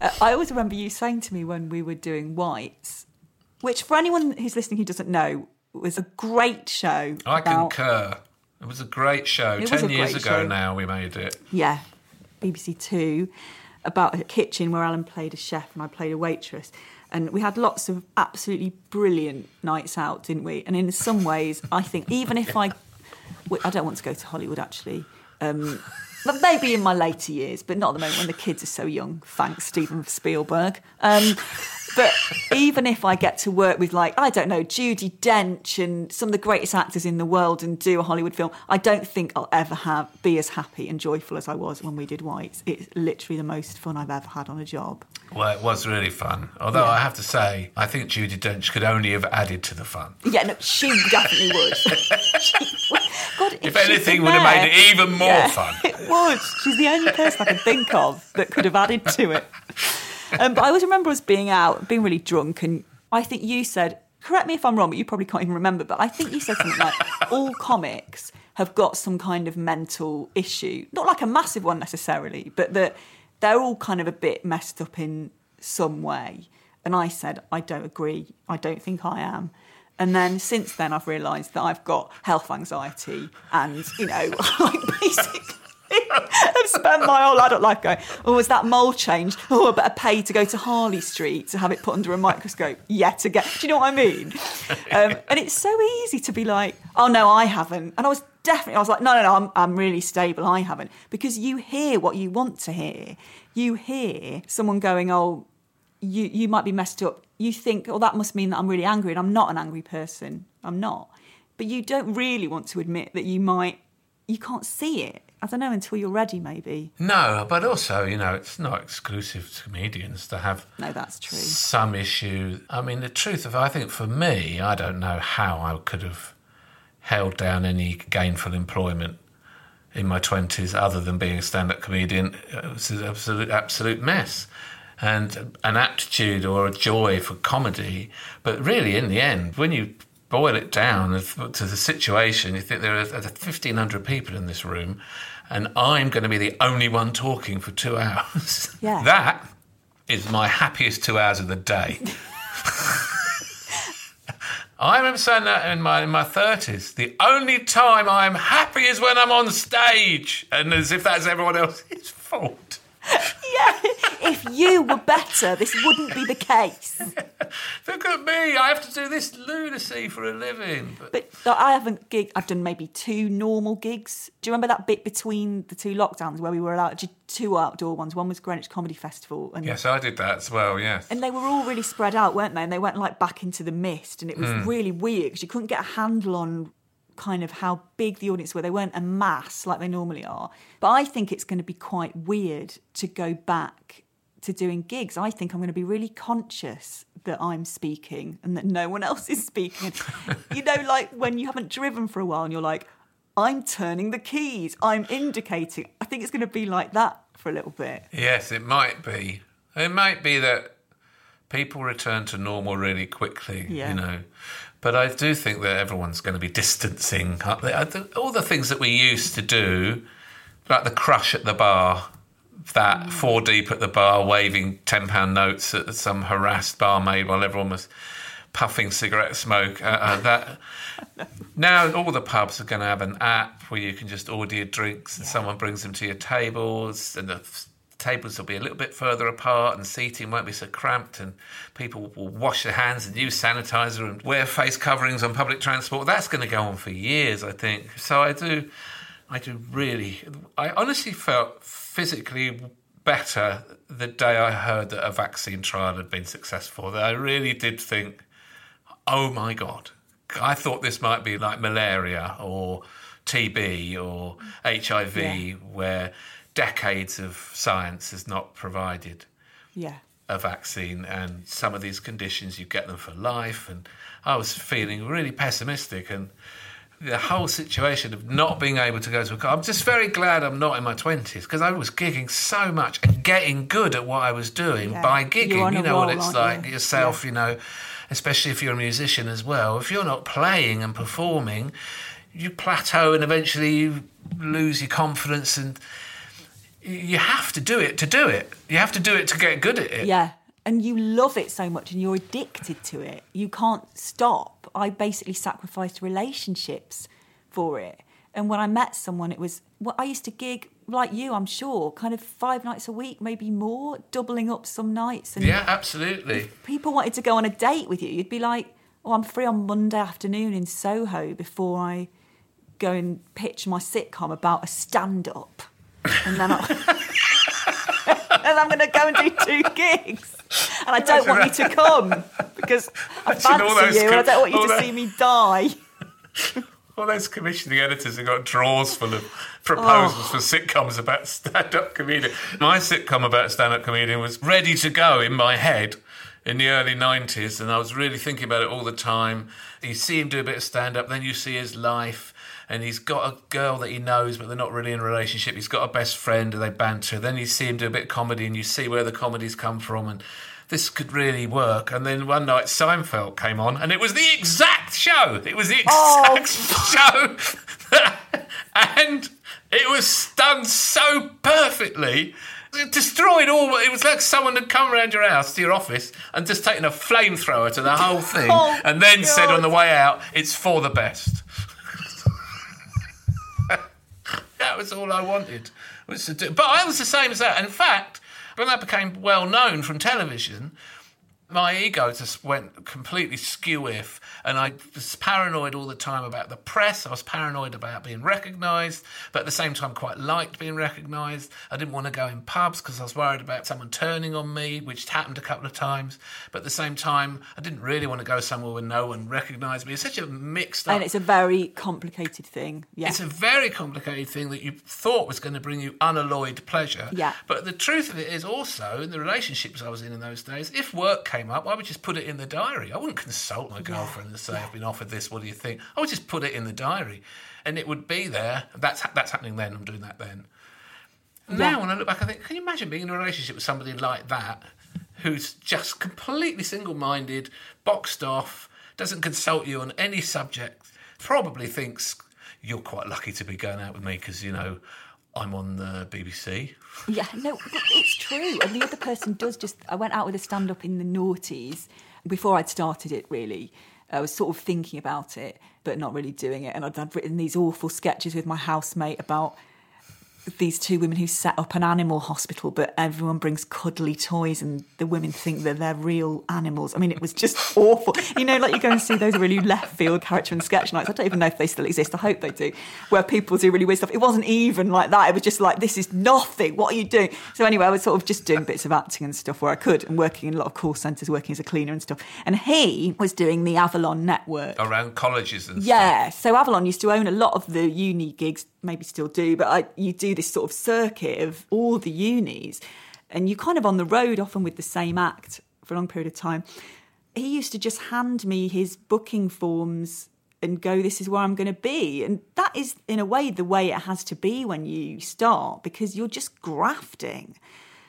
Uh, I always remember you saying to me when we were doing Whites, which for anyone who's listening who doesn't know, was a great show. I about- concur. It was a great show. It Ten years ago show. now we made it. Yeah, BBC Two, about a kitchen where Alan played a chef and I played a waitress. And we had lots of absolutely brilliant nights out, didn't we? And in some ways, I think even if I, I don't want to go to Hollywood actually, um, but maybe in my later years, but not at the moment when the kids are so young. Thanks, Steven Spielberg. Um, but even if I get to work with, like, I don't know, Judi Dench and some of the greatest actors in the world and do a Hollywood film, I don't think I'll ever have be as happy and joyful as I was when we did Whites. It's literally the most fun I've ever had on a job. Well, it was really fun. Although I have to say, I think Judi Dench could only have added to the fun. Yeah, no, she definitely would. She would. God, If she'd anything, would have made it even more Yeah, fun. It would. She's the only person I can think of that could have added to it. Um, but I always remember us being out, being really drunk, and I think you said, correct me if I'm wrong, but you probably can't even remember, but I think you said something like, all comics have got some kind of mental issue. Not like a massive one necessarily, but that they're all kind of a bit messed up in some way. And I said, I don't agree. I don't think I am. And then since then, I've realised that I've got health anxiety and, you know, like basically. I've spent my whole adult life going, oh, was that mole changed? Oh, I better pay to go to Harley Street to have it put under a microscope yet again. Do you know what I mean? Um, and it's so easy to be like, oh, no, I haven't. And I was definitely, I was like, no, no, no, I'm, I'm really stable. I haven't. Because you hear what you want to hear. You hear someone going, oh, you, you might be messed up. You think, oh, that must mean that I'm really angry. And I'm not an angry person. I'm not. But you don't really want to admit that you might, you can't see it. I don't know until you're ready, maybe. No, but also, you know, it's not exclusive to comedians to have No, that's true. some issue. I mean, the truth of, I think for me, I don't know how I could have held down any gainful employment in my 20s other than being a stand up comedian. It was an absolute, absolute mess. And an aptitude or a joy for comedy. But really, in the end, when you boil it down to the situation, you think there are 1,500 people in this room, and I'm going to be the only one talking for two hours. Yeah. that is my happiest two hours of the day. I remember saying that in my in my thirties. The only time I'm happy is when I'm on stage, and as if that's everyone else's fault. Yeah, if you were better, this wouldn't be the case. Look at me! I have to do this lunacy for a living. But But like, I haven't gig. I've done maybe two normal gigs. Do you remember that bit between the two lockdowns where we were allowed to do two outdoor ones? One was Greenwich Comedy Festival, and yes, I did that as well. Yes. and they were all really spread out, weren't they? And they went like back into the mist, and it was hmm. really weird because you couldn't get a handle on kind of how big the audience were. They weren't a mass like they normally are. But I think it's going to be quite weird to go back to doing gigs. I think I'm going to be really conscious that I'm speaking and that no one else is speaking. you know, like when you haven't driven for a while and you're like, I'm turning the keys, I'm indicating. I think it's going to be like that for a little bit. Yes, it might be. It might be that people return to normal really quickly, Yeah. you know. But I do think that everyone's going to be distancing. aren't they? I think All the things that we used to do, like the crush at the bar, that four deep at the bar, waving £10 notes at some harassed barmaid while everyone was puffing cigarette smoke. Uh, uh, that now all the pubs are going to have an app where you can just order your drinks and someone brings them to your tables, and the tables will be a little bit further apart, and seating won't be so cramped, and people will wash their hands and use sanitizer and wear face coverings on public transport. That's going to go on for years, I think. So I do, I do really, I honestly felt physically better the day I heard that a vaccine trial had been successful. That I really did think oh my god i thought this might be like malaria or tb or hiv where decades of science has not provided Yeah. a vaccine and some of these conditions you get them for life and i was feeling really pessimistic and the whole situation of not being able to go to a car. I'm just very glad I'm not in my 20s because I was gigging so much and getting good at what I was doing Yeah. by gigging. You know what it's like you? yourself, Yeah. you know, especially if you're a musician as well. If you're not playing and performing, you plateau and eventually you lose your confidence and you have to do it to do it. You have to do it to get good at it. Yeah. And you love it so much and you're addicted to it. You can't stop. I basically sacrificed relationships for it. And when I met someone, it was, well, I used to gig like you, I'm sure, kind of five nights a week, maybe more, doubling up some nights. And Yeah, absolutely. people wanted to go on a date with you, you'd be like, oh, I'm free on Monday afternoon in Soho before I go and pitch my sitcom about a stand up. And then, I, and I'm going to go and do two gigs. And I don't want you to come because I fancy you and I don't want you to that- see me die. All those commissioning editors have got drawers full of proposals Oh. for sitcoms about stand-up comedian. My sitcom about stand-up comedian was ready to go in my head in the early 90s and I was really thinking about it all the time. You see him do a bit of stand-up, then you see his life and he's got a girl that he knows but they're not really in a relationship. He's got a best friend and they banter. Then you see him do a bit of comedy and you see where the comedy's come from and this could really work. And then one night Seinfeld came on, and it was the exact show. It was the oh. exact show, and it was done so perfectly. It destroyed all. It was like someone had come around your house to your office and just taken a flamethrower to the whole thing, Oh, and then said on the way out, "It's for the best." that was all I wanted. Was to do. But I was the same as that. In fact, when that became well known from television, my ego just went completely skew if, and I was paranoid all the time about the press. I was paranoid about being recognised, but at the same time, quite liked being recognised. I didn't want to go in pubs because I was worried about someone turning on me, which happened a couple of times. But at the same time, I didn't really want to go somewhere where no one recognised me. It's such a mixed up. And it's a very complicated thing. Yeah. It's a very complicated thing that you thought was going to bring you unalloyed pleasure. Yeah. But the truth of it is also, in the relationships I was in in those days, if work came up, I would just put it in the diary. I wouldn't consult my girlfriend and say, I've been offered this, what do you think? I would just put it in the diary. And it would be there. That's, that's happening then, I'm doing that then. And Yeah. Now, when I look back, I think, can you imagine being in a relationship with somebody like that, who's just completely single minded, boxed off, doesn't consult you on any subject, probably thinks you're quite lucky to be going out with me because, you know, I'm on the BBC. Yeah, no, it's true. And the other person does just. I went out with a stand up in the noughties before I'd started it, really. I was sort of thinking about it, but not really doing it. And I'd, I'd written these awful sketches with my housemate about these two women who set up an animal hospital, but everyone brings cuddly toys and the women think that they're real animals. I mean, it was just awful. You know, like you go and see those really left field character and sketch nights. I don't even know if they still exist. I hope they do, where people do really weird stuff. It wasn't even like that. It was just like, this is nothing. What are you doing? So anyway, I was sort of just doing bits of acting and stuff where I could and working in a lot of call centres, working as a cleaner and stuff. And he was doing the Avalon network. Around colleges and stuff. Yeah, so Avalon used to own a lot of the uni gigs, maybe still do, but I, you do this sort of circuit of all the unis, and you're kind of on the road often with the same act for a long period of time. He used to just hand me his booking forms and go, This is where I'm going to be. And that is, in a way, the way it has to be when you start because you're just grafting.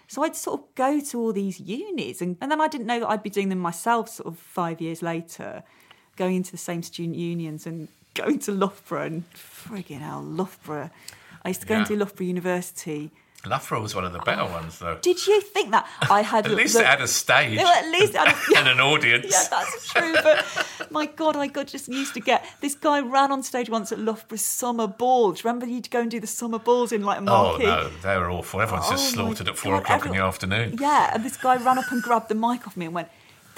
So I'd sort of go to all these unis, and, and then I didn't know that I'd be doing them myself sort of five years later, going into the same student unions and going to Loughborough and frigging hell, Loughborough. I used to go Yeah. into Loughborough University. Loughborough was one of the better ones, though. Did you think that I had? At least the- it had a stage. At least it had a- and an audience. Yeah, that's true. But my God, I got just used to get this guy ran on stage once at Loughborough summer ball. Do you remember you'd go and do the summer balls in like a Oh no, they were awful. Everyone's just Oh, my slaughtered at four God, o'clock in the afternoon. Yeah, and this guy ran up and grabbed the mic off me and went,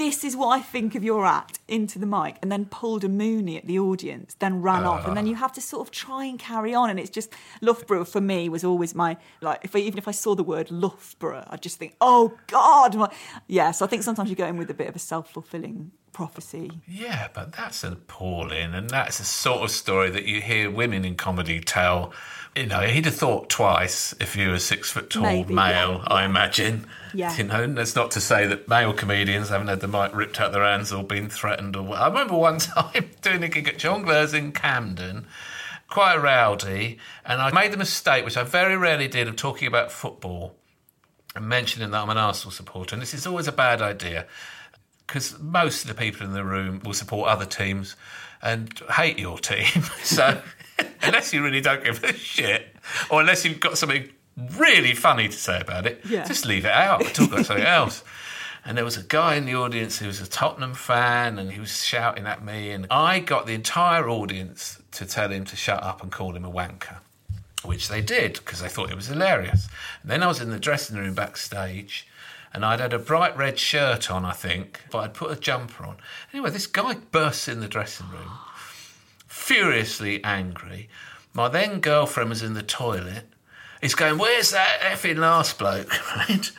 "This is what I think of your act," into the mic, and then pulled a Mooney at the audience, then ran off, and then you have to sort of try and carry on. And it's just Loughborough for me was always my like. If I, even if I saw the word Loughborough, I just think, "Oh God!" My, yeah, so I think sometimes you go in with a bit of a self fulfilling prophecy. Yeah, but that's appalling, and that's the sort of story that you hear women in comedy tell. You know, he'd have thought twice if you were six foot tall Maybe, male. yeah, I imagine. Yeah. You know, and that's not to say that male comedians haven't had the mic ripped out their hands or been threatened or. what. I remember one time doing a gig at Jongleurs in Camden. Quite rowdy, and I made the mistake, which I very rarely did, of talking about football and mentioning that I'm an Arsenal supporter. And this is always a bad idea because most of the people in the room will support other teams and hate your team. so unless you really don't give a shit, or unless you've got something really funny to say about it. Yeah. Just leave it out. Talk about something else. And there was a guy in the audience who was a Tottenham fan, and he was shouting at me, and I got the entire audience to tell him to shut up and call him a wanker, which they did because they thought it was hilarious. And then I was in the dressing room backstage, and I'd had a bright red shirt on, I think, but I'd put a jumper on. Anyway, this guy bursts in the dressing room, furiously angry. My then girlfriend was in the toilet. He's going, Where's that effing last bloke? Right?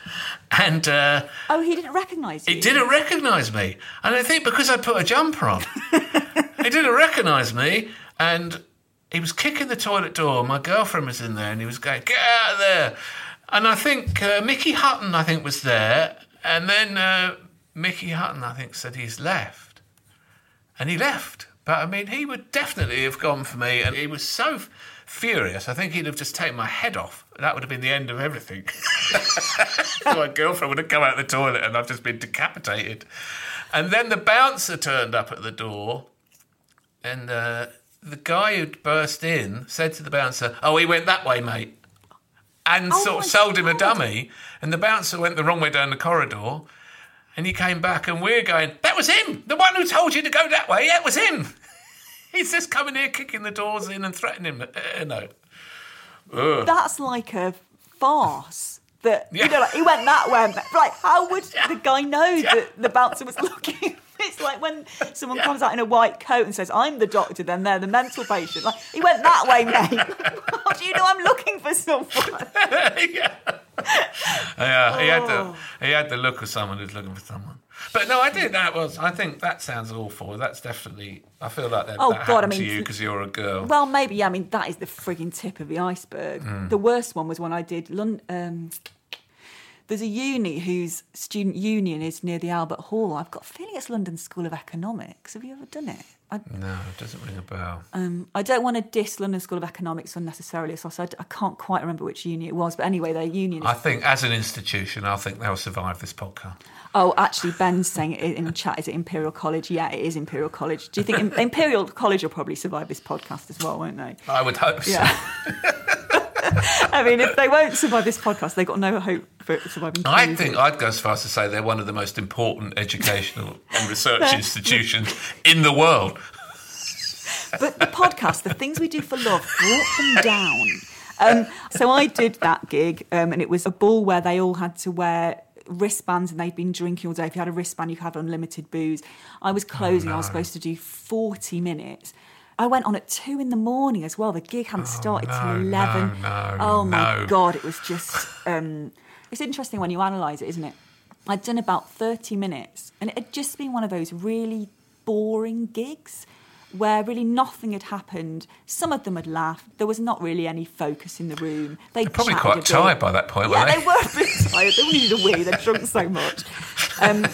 And uh, Oh, he didn't recognise you. he didn't recognise me. And I think because I put a jumper on, he didn't recognise me. And he was kicking the toilet door. My girlfriend was in there and he was going, Get out of there. And I think uh, Mickey Hutton, I think, was there. And then uh, Mickey Hutton, I think, said he's left. And he left. But I mean, he would definitely have gone for me. And he was so f- furious. I think he'd have just taken my head off. That would have been the end of everything. my girlfriend would have come out of the toilet and I've just been decapitated. And then the bouncer turned up at the door, and uh, the guy who'd burst in said to the bouncer, Oh, he went that way, mate. And Oh sort of sold him a dummy. And the bouncer went the wrong way down the corridor. And he came back, and we're going, That was him! The one who told you to go that way, that was him! He's just coming here, kicking the doors in and threatening him. Uh, no. Ugh. That's like a farce. That Yeah. you know, like, he went that way. Like, how would the guy know that the bouncer was looking? It's like when someone comes out in a white coat and says, "I'm the doctor," then they're the mental patient. Like, he went that way, mate. How do you know I'm looking for someone? yeah. yeah, he had Oh. the he had the look of someone who's looking for someone. But no, I think that was. I think that sounds awful. That's definitely. I feel like that, Oh, that God, I happened to mean, you because you're a girl. Well, maybe. Yeah, I mean, that is the frigging tip of the iceberg. Mm. The worst one was when I did London. Um, there's a uni whose student union is near the Albert Hall. I've got a feeling it's London School of Economics. Have you ever done it? I, no, it doesn't ring a bell. um, I don't want to diss London School of Economics unnecessarily, so I, I can't quite remember which uni it was. But anyway, their union. I think as an institution, I think they'll survive this podcast. oh, actually, Ben's saying it in the chat. Is it Imperial College? Yeah, it is Imperial College. Do you think Imperial College will probably survive this podcast as well, won't they? I would hope so. I mean, if they won't survive this podcast, they've got no hope for surviving. I think I'd go as far as to say they're one of the most important educational and research institutions in the world. But the podcast, the things we do for love, brought them down. Um, so I did that gig, um, and it was a ball where they all had to wear wristbands and they'd been drinking all day. If you had a wristband, you could have unlimited booze. I was closing, I was supposed to do 40 minutes. I went on at two in the morning as well. The gig hadn't started no, till 11. no, no, oh my. God, it was just. Um, it's interesting when you analyse it, isn't it? I'd done about 30 minutes and it had just been one of those really boring gigs where really nothing had happened. Some of them had laughed. There was not really any focus in the room. They They're probably quite tired by that point, Yeah, they they? were a bit tired. They needed a wee. They'd drunk so much. Um,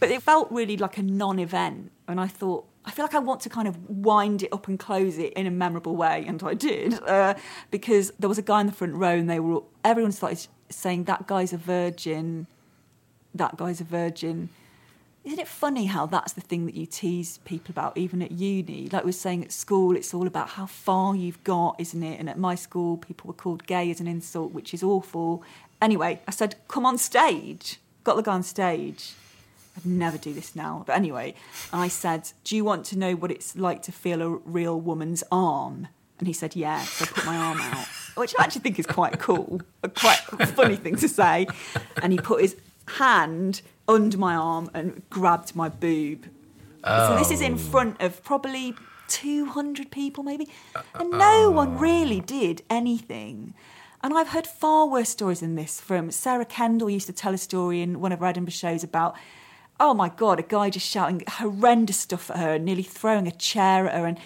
but it felt really like a non-event, and I thought. I feel like I want to kind of wind it up and close it in a memorable way, and I did uh, because there was a guy in the front row, and they were everyone started saying that guy's a virgin, that guy's a virgin. Isn't it funny how that's the thing that you tease people about, even at uni? Like we were saying at school, it's all about how far you've got, isn't it? And at my school, people were called gay as an insult, which is awful. Anyway, I said, come on stage. Got the guy on stage. I'd never do this now. But anyway, I said, do you want to know what it's like to feel a real woman's arm? And he said, yeah. So I put my arm out, which I actually think is quite cool, a quite funny thing to say. And he put his hand under my arm and grabbed my boob. So this is in oh. front of probably 200 people, maybe. Uh, and no oh. one really did anything. And I've heard far worse stories than this from Sarah Kendall used to tell a story in one of her Edinburgh shows about, oh my God, a guy just shouting horrendous stuff at her and nearly throwing a chair at her. And,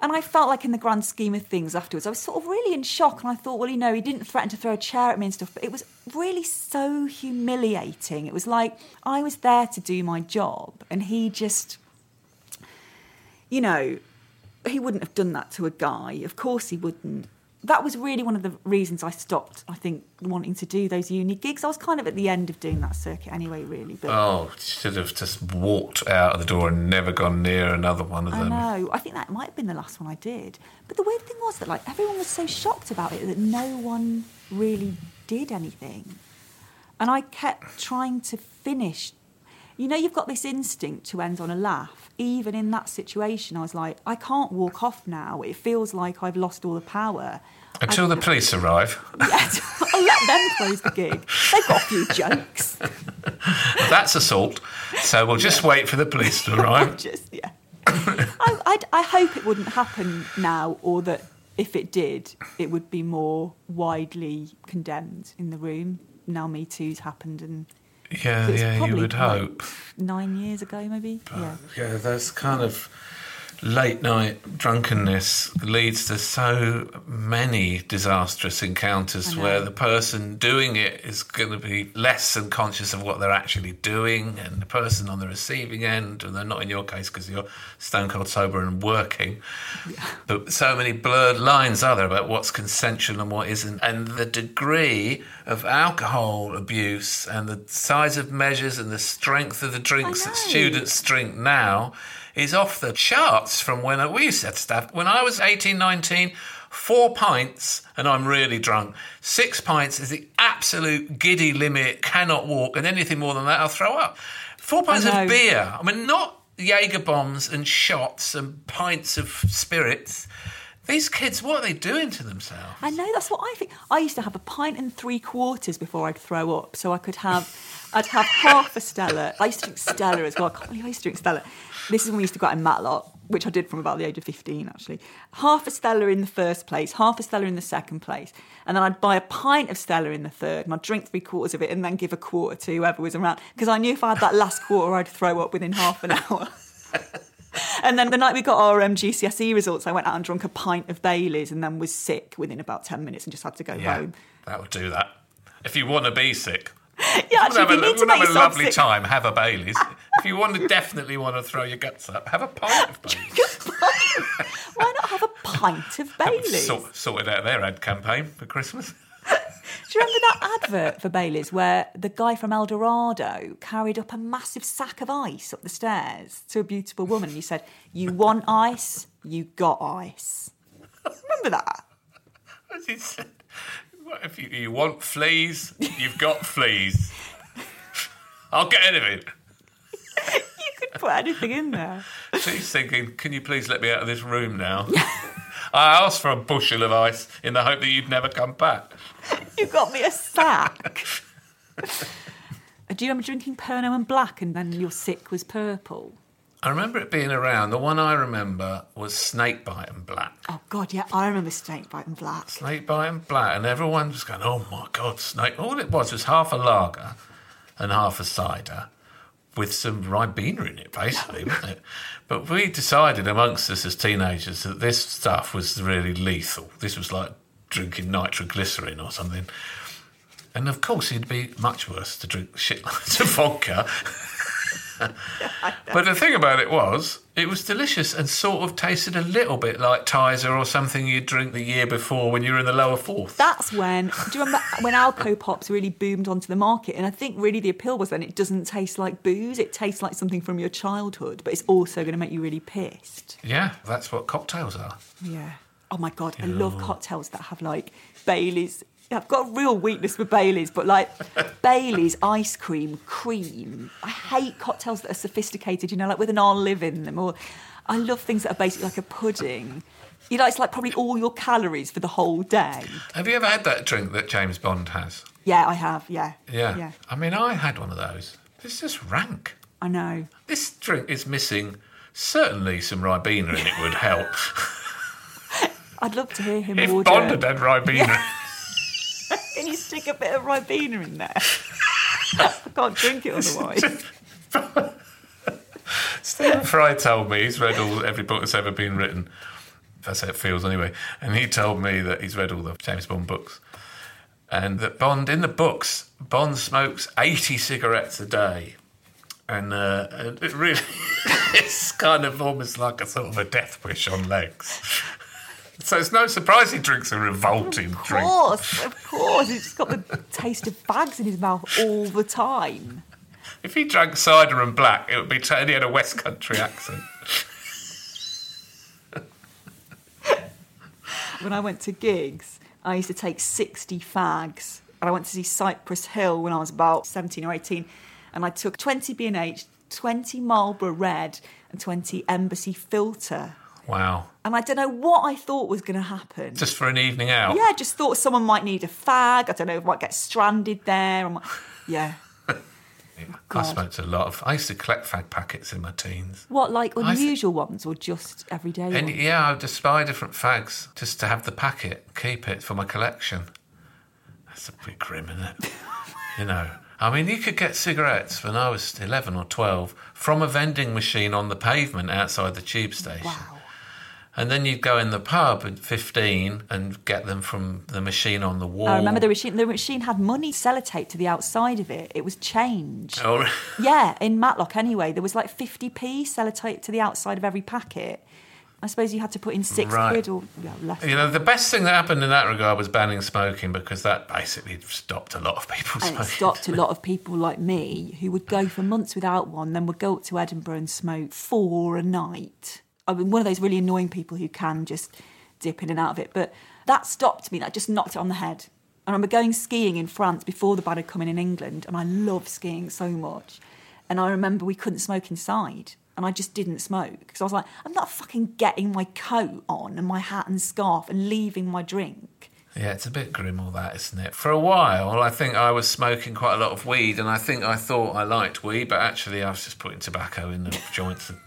and I felt like in the grand scheme of things afterwards, I was sort of really in shock. And I thought, well, you know, he didn't threaten to throw a chair at me and stuff, but it was really so humiliating. It was like I was there to do my job and he just you know, he wouldn't have done that to a guy. Of course he wouldn't. That was really one of the reasons I stopped. I think wanting to do those uni gigs. I was kind of at the end of doing that circuit anyway, really. But Oh, should have just walked out of the door and never gone near another one of I them. know. I think that might have been the last one I did. But the weird thing was that like everyone was so shocked about it that no one really did anything. And I kept trying to finish. You know, you've got this instinct to end on a laugh. Even in that situation, I was like, I can't walk off now. It feels like I've lost all the power. Until I- the police arrive. Yeah, I'll let them close the gig. They've got a few jokes. That's assault. So we'll just wait for the police to arrive. Just yeah. I, I, I hope it wouldn't happen now, or that if it did, it would be more widely condemned in the room. Now Me Too's happened, and Yeah, yeah, you would hope. nine years ago, maybe. yeah. Yeah, that's kind of late night drunkenness leads to so many disastrous encounters where the person doing it is going to be less than conscious of what they're actually doing, and the person on the receiving end, and they're not in your case because you're stone cold sober and working. But so many blurred lines are there about what's consensual and what isn't, and the degree of alcohol abuse and the size of measures and the strength of the drinks that students drink now is off the charts from when I, we used to have stuff. When I was 18, 19, four pints and I'm really drunk. Six pints is the absolute giddy limit, cannot walk, and anything more than that, I'll throw up. Four pints of beer. I mean, not Jaeger bombs and shots and pints of spirits. These kids, what are they doing to themselves? I know that's what I think. I used to have a pint and three quarters before I'd throw up, so I could have, I'd have half a Stella. I used to drink Stella as well. I can't believe I used to drink Stella. This is when we used to go out in Matlock, which I did from about the age of fifteen, actually. Half a Stella in the first place, half a Stella in the second place, and then I'd buy a pint of Stella in the third, and I'd drink three quarters of it, and then give a quarter to whoever was around, because I knew if I had that last quarter, I'd throw up within half an hour. And then the night we got our um, GCSE results, I went out and drank a pint of Bailey's and then was sick within about 10 minutes and just had to go Yeah, home. that would do that. If you want to be sick, Yeah, actually, have, a, need to have a lovely time, have a Bailey's. if you want to definitely want to throw your guts up, have a pint of Bailey's. why not have a pint of Bailey's? Sort, sorted out their ad campaign for Christmas. Do you remember that advert for Bailey's where the guy from Eldorado carried up a massive sack of ice up the stairs to a beautiful woman and he said, You want ice? You got ice. Remember that? As he said, "What if you, you want fleas, you've got fleas. I'll get anything. You could put anything in there. She's thinking, can you please let me out of this room now? I asked for a bushel of ice in the hope that you'd never come back. You got me a sack. Do you remember drinking Pernod and Black and then your sick was purple? I remember it being around. The one I remember was Snakebite and Black. Oh God, yeah, I remember Snakebite and Black. Snakebite and Black, and everyone was going, "Oh my God, Snake!" All it was was half a lager and half a cider with some Ribena in it, basically, wasn't it? But we decided amongst us as teenagers that this stuff was really lethal. This was like drinking nitroglycerin or something. And of course, it'd be much worse to drink shitloads of vodka. but the thing about it was, it was delicious and sort of tasted a little bit like Tizer or something you'd drink the year before when you were in the lower fourth. That's when. Do you remember when Alco Pops really boomed onto the market? And I think really the appeal was then it doesn't taste like booze. It tastes like something from your childhood, but it's also going to make you really pissed. Yeah, that's what cocktails are. Yeah. Oh my god, I love cocktails that have like Bailey's. I've got a real weakness for Bailey's, but like Bailey's ice cream, cream. I hate cocktails that are sophisticated, you know, like with an olive in them. Or I love things that are basically like a pudding. You know, it's like probably all your calories for the whole day. Have you ever had that drink that James Bond has? Yeah, I have. Yeah. Yeah. Yeah. I mean, I had one of those. It's just rank. I know. This drink is missing certainly some Ribena and it would help. I'd love to hear him if order. Bond had had Ribena. You stick a bit of Ribena in there? I can't drink it otherwise. Stephen Fry told me he's read all every book that's ever been written. That's how it feels anyway. And he told me that he's read all the James Bond books. And that Bond, in the books, Bond smokes 80 cigarettes a day. And, uh, and it really it's kind of almost like a sort of a death wish on legs. So it's no surprise he drinks a revolting drink. Of drink. course, of course. He's just got the taste of fags in his mouth all the time. If he drank cider and black, it would be. T- he had a West Country accent. When I went to gigs, I used to take 60 fags. And I went to see Cypress Hill when I was about 17 or 18. And I took 20 B&H, 20 Marlboro Red, and 20 Embassy Filter. Wow. And I don't know what I thought was going to happen. Just for an evening out. Yeah, I just thought someone might need a fag. I don't know, if might get stranded there. I might... Yeah. I God. smoked a lot of. I used to collect fag packets in my teens. What, like I thi- unusual ones or just everyday And ones? yeah, I would just buy different fags just to have the packet, keep it for my collection. That's a bit grim, isn't it? you know, I mean, you could get cigarettes when I was 11 or 12 from a vending machine on the pavement outside the tube station. Wow. And then you'd go in the pub at 15 and get them from the machine on the wall. I remember the machine. The machine had money sellotape to the outside of it. It was change. Oh, Yeah, in Matlock anyway, there was like 50p sellotape to the outside of every packet. I suppose you had to put in six Right. quid or yeah, less. You know, the best thing that happened in that regard was banning smoking because that basically stopped a lot of people and smoking. it stopped a lot of people like me who would go for months without one, then would go up to Edinburgh and smoke four a night. I mean, one of those really annoying people who can just dip in and out of it. But that stopped me. That just knocked it on the head. I remember going skiing in France before the ban had come in in England, and I love skiing so much. And I remember we couldn't smoke inside, and I just didn't smoke because I was like, I'm not fucking getting my coat on and my hat and scarf and leaving my drink. Yeah, it's a bit grim, all that, isn't it? For a while, I think I was smoking quite a lot of weed, and I think I thought I liked weed, but actually, I was just putting tobacco in the joints and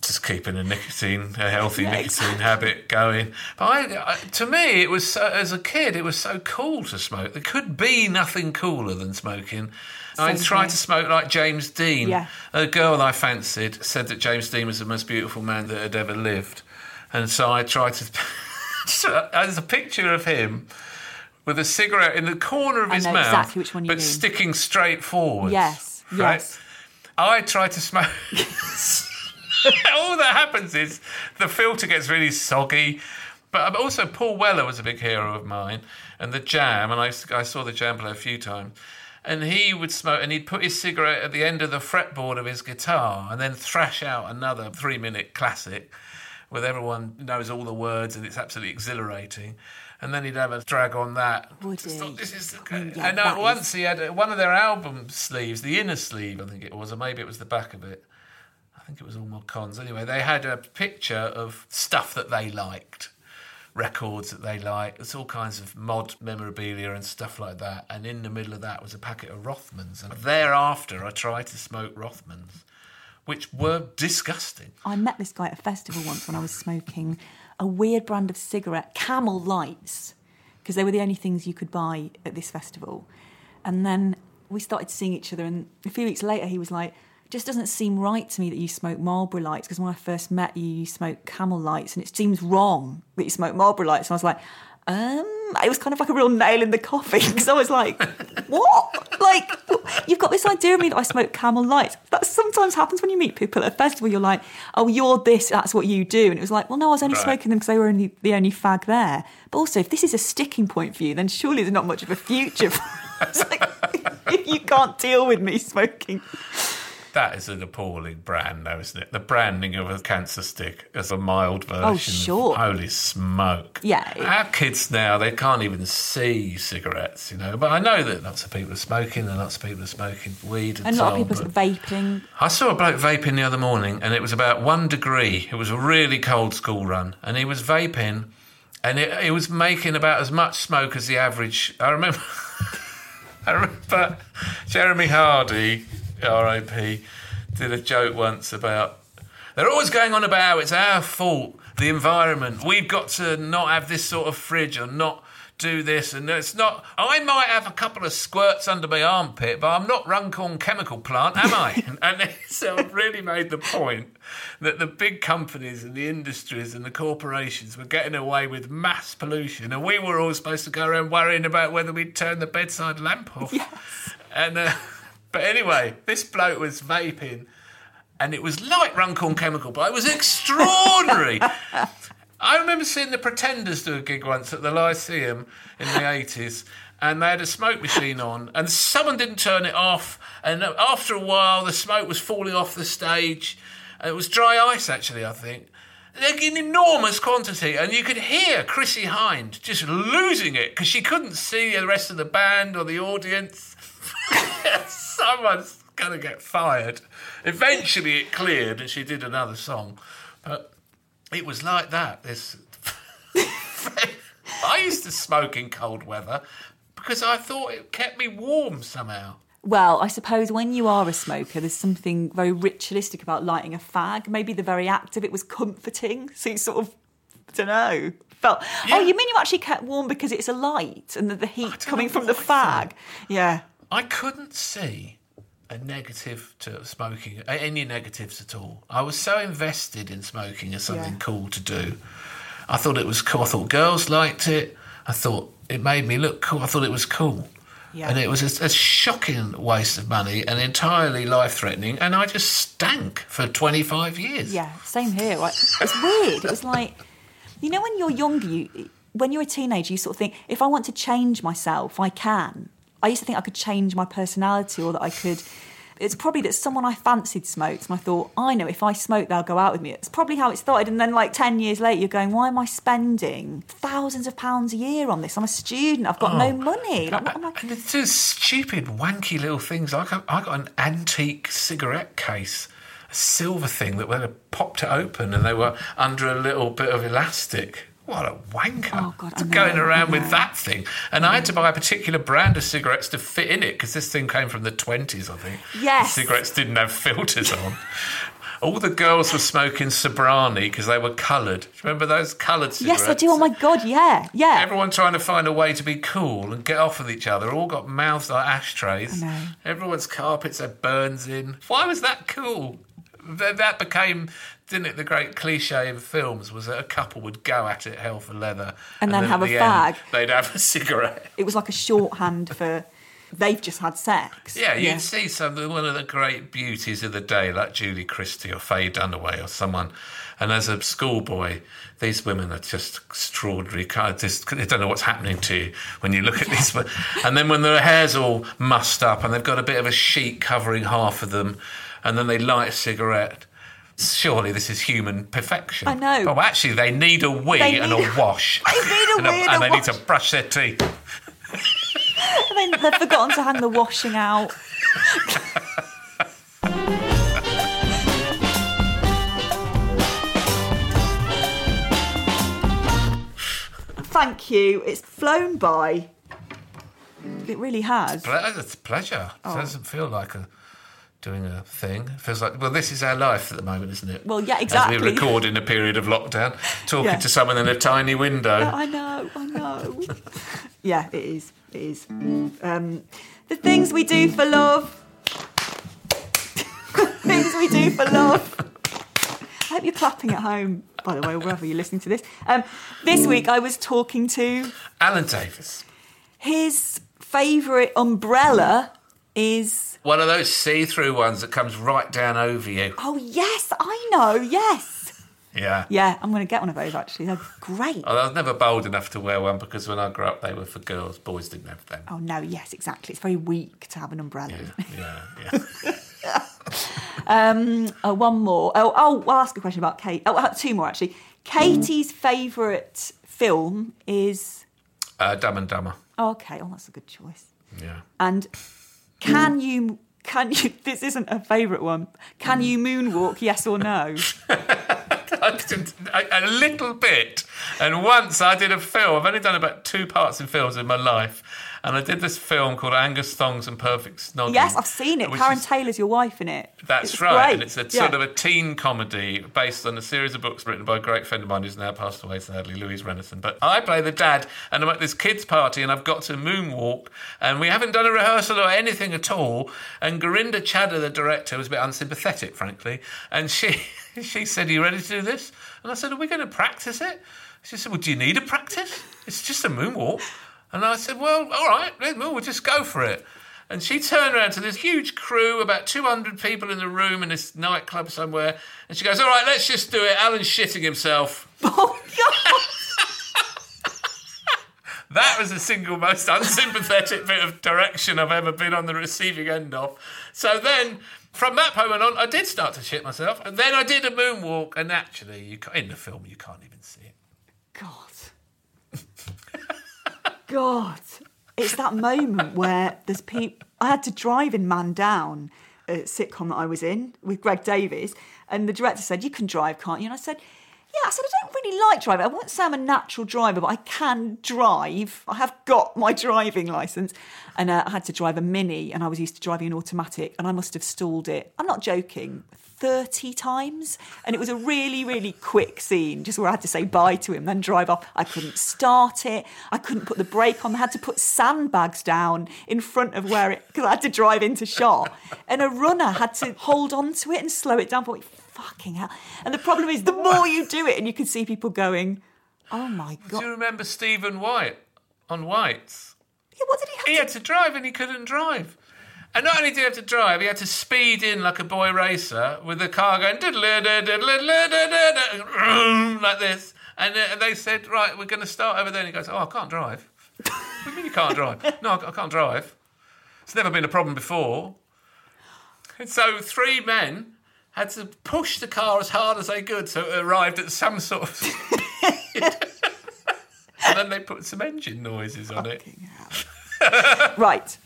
just keeping a nicotine, a healthy Yeah, nicotine habit going. But I, I, to me, it was so, as a kid, it was so cool to smoke. There could be nothing cooler than smoking. I tried to smoke like James Dean. Yeah. A girl I fancied said that James Dean was the most beautiful man that had ever lived. And so I tried to. Uh, there's a picture of him with a cigarette in the corner of I his mouth, exactly which one you but mean. sticking straight forward. Yes, yes. I tried to smoke. All that happens is the filter gets really soggy. But also, Paul Weller was a big hero of mine, and the Jam, and I, I saw the Jam play a few times. And he would smoke, and he'd put his cigarette at the end of the fretboard of his guitar, and then thrash out another three-minute classic, with everyone knows all the words, and it's absolutely exhilarating. And then he'd have a drag on that. Would he? This is Mm, yeah, and that is- once he had one of their album sleeves, the inner sleeve, I think it was, or maybe it was the back of it. Think it was All Mod Cons. Anyway, they had a picture of stuff that they liked, records that they liked. It's all kinds of mod memorabilia and stuff like that. And in the middle of that was a packet of Rothmans. And thereafter, I tried to smoke Rothmans, which were disgusting. I met this guy at a festival once when I was smoking a weird brand of cigarette, Camel Lights, because they were the only things you could buy at this festival. And then we started seeing each other, and a few weeks later, he was like, just doesn't seem right to me that you smoke Marlboro Lights because when I first met you, you smoked Camel Lights, and it seems wrong that you smoke Marlboro Lights. And I was like, um, it was kind of like a real nail in the coffin because I was like, what? Like, you've got this idea of me that I smoke Camel Lights. That sometimes happens when you meet people at a festival. You're like, oh, you're this, that's what you do. And it was like, well, no, I was only Right. smoking them because they were only the only fag there. But also, if this is a sticking point for you, then surely there's not much of a future. For it's like, if you can't deal with me smoking. That is an appalling brand, though, isn't it? The branding of a cancer stick as a mild oh, version. Oh, sure. holy smoke. Yeah, Our kids now, they can't even see cigarettes, you know. But I know that lots of people are smoking and lots of people are smoking weed and, And a lot of people are vaping. I saw a bloke vaping the other morning, and it was about one degree. It was a really cold school run, and he was vaping, and it, it was making about as much smoke as the average. I remember, I remember Jeremy Hardy, R.I.P., did a joke once about they're always going on about how it's our fault, the environment. We've got to not have this sort of fridge or not do this. And it's not, I might have a couple of squirts under my armpit, but I'm not Runcorn Chemical Plant, am I? and so really made the point that the big companies and the industries and the corporations were getting away with mass pollution. And we were all supposed to go around worrying about whether we'd turn the bedside lamp off. Yes. And, uh, but anyway, this bloke was vaping and it was like Runcorn Chemical, but it was extraordinary. I remember seeing the Pretenders do a gig once at the Lyceum in the 80s, and they had a smoke machine on, and someone didn't turn it off, and after a while, the smoke was falling off the stage. It was dry ice, actually, I think. Like in enormous quantity, and you could hear Chrissie Hynde just losing it because she couldn't see the rest of the band or the audience. Someone's going to get fired. Eventually, it cleared, and she did another song. But it was like that. This. I used to smoke in cold weather because I thought it kept me warm somehow. Well, I suppose when you are a smoker, there's something very ritualistic about lighting a fag. Maybe the very act of it was comforting. So you sort of, I don't know, felt. Oh, you mean you actually kept warm because it's a light and the, the heat coming from the fag? Yeah. I couldn't see a negative to smoking, any negatives at all. I was so invested in smoking as something Yeah. cool to do. I thought it was cool. I thought girls liked it. I thought it made me look cool. I thought it was cool. Yeah. And it was a, a shocking waste of money and entirely life threatening. And I just stank for 25 years. Yeah, same here. Like, it's weird. It was like, you know, when you're younger, you, when you're a teenager, you sort of think, if I want to change myself, I can. I used to think I could change my personality or that I could. It's probably that someone I fancied smoked, and I thought, I know if I smoke, they'll go out with me. It's probably how it started. And then, like 10 years later, you're going, why am I spending thousands of pounds a year on this? I'm a student, I've got no Oh. money. Like, what am I- And it's just stupid, wanky little things. I got, I got an antique cigarette case, a silver thing that when I popped it open and they were under a little bit of elastic. What a wanker. Oh, God, know, going around with that thing. And I had to buy a particular brand of cigarettes to fit in it because this thing came from the 20s, I think. Yes. The cigarettes didn't have filters on. All the girls were smoking Sobranie because they were coloured. Do you remember those coloured cigarettes? yes, I do. Oh my God, yeah, yeah. Everyone trying to find a way to be cool and get off with each other. All got mouths like ashtrays. Everyone's carpets have burns in. Why was that cool? Th- That became, didn't it? The great cliche of films was that a couple would go at it hell for leather, And then at have a the fag. they'd have a cigarette. It was like a shorthand for they've just had sex. Yeah, you'd see some one of the great beauties of the day, like Julie Christie or Faye Dunaway or someone. And as a schoolboy, these women are just extraordinary. Kind of just they don't know what's happening to you when you look at these. And then when their hair's all mussed up and they've got a bit of a sheet covering half of them, and then they light a cigarette. Surely this is human perfection. I know. But actually, they need a wee They and need- a wash. They need a and, wee and and a they need to brush their teeth. And then they've forgotten to hang the washing out. Thank you. It's flown by. It really has. Ple- It's a pleasure. It oh. doesn't feel like a doing a thing. It feels like well, this is our life at the moment, isn't it? Well, yeah, As exactly. we record in a period of lockdown, talking Yeah. to someone in a tiny window. I know, I know. yeah, it is. It is. Um, the things we do for love. things we do for love. I hope you're clapping at home, by the way, wherever you're listening to this. Um, this week I was talking to Alan Davies, his favourite umbrella is. One of those see-through ones that comes right down over you. Oh, yes, I know, yes. Yeah. Yeah, I'm going to get one of those actually. They're great. I was never bold enough to wear one because when I grew up, they were for girls. Boys didn't have them. Oh, no, yes, exactly. It's very weak to have an umbrella. Yeah, yeah. Um, oh, one more. Oh, oh, I'll ask a question about Kate. Oh, uh, two more actually. Katie's favourite film is. uh, Dumb and Dumber. Oh, okay, oh, that's a good choice. Yeah. And can mm. you? Can you? This isn't a favourite one. Can mm. you moonwalk? Yes or no? A, a little bit. And once I did a film. I've only done about two parts in films in my life. And I did this film called Angus Thongs and Perfect Snogging. yes, I've seen it. Karen is- Taylor's your wife in it. That's It's right. great. And it's a Yeah. sort of a teen comedy based on a series of books written by a great friend of mine who's now passed away, sadly, Louise Rennison. But I play the dad, and I'm at this kids' party, and I've got to moonwalk, and we haven't done a rehearsal or anything at all. And Gurinder Chadha, the director, was a bit unsympathetic, frankly. And she, she said, Are you ready to do this? And I said, Are we going to practice it? She said, Well, do you need a practice? It's just a moonwalk. And I said, Well, all right, well, we'll just go for it. And she turned around to this huge crew, about 200 people in the room in this nightclub somewhere, and she goes, All right, let's just do it. Alan's shitting himself. Oh, God. That was the single most unsympathetic bit of direction I've ever been on the receiving end of. So then, from that moment on, I did start to shit myself, and then I did a moonwalk, and actually, you in the film, you can't even see it. God. God. It's that moment where there's people. I had to drive in Man Down, a sitcom that I was in with Greg Davies, and the director said, You can drive, can't you? And I said, Yeah, I said, I don't really like driving. I wouldn't say I'm a natural driver, but I can drive. I have got my driving license. And uh, I had to drive a Mini, and I was used to driving an automatic, and I must have stalled it. I'm not joking. 30 times. And it was a really really quick scene just where I had to say bye to him then drive off. I couldn't start it. I couldn't put the brake on. I had to put sandbags down in front of where it because I had to drive into shot. And a runner had to hold on to it and slow it down for me. Fucking hell. And the problem is the more you do it and you can see people going oh my god Do you remember Stephen White on White's? yeah, what did he have He to had to drive and he couldn't drive. And not only did he have to drive, he had to speed in like a boy racer with the car going like this. And uh, they said, right, we're going to start over there. And he goes, oh, I can't drive. what do you mean you can't drive? No, I can't drive. It's never been a problem before. And so three men had to push the car as hard as they could so it arrived at some sort of and then they put some engine noises on it. right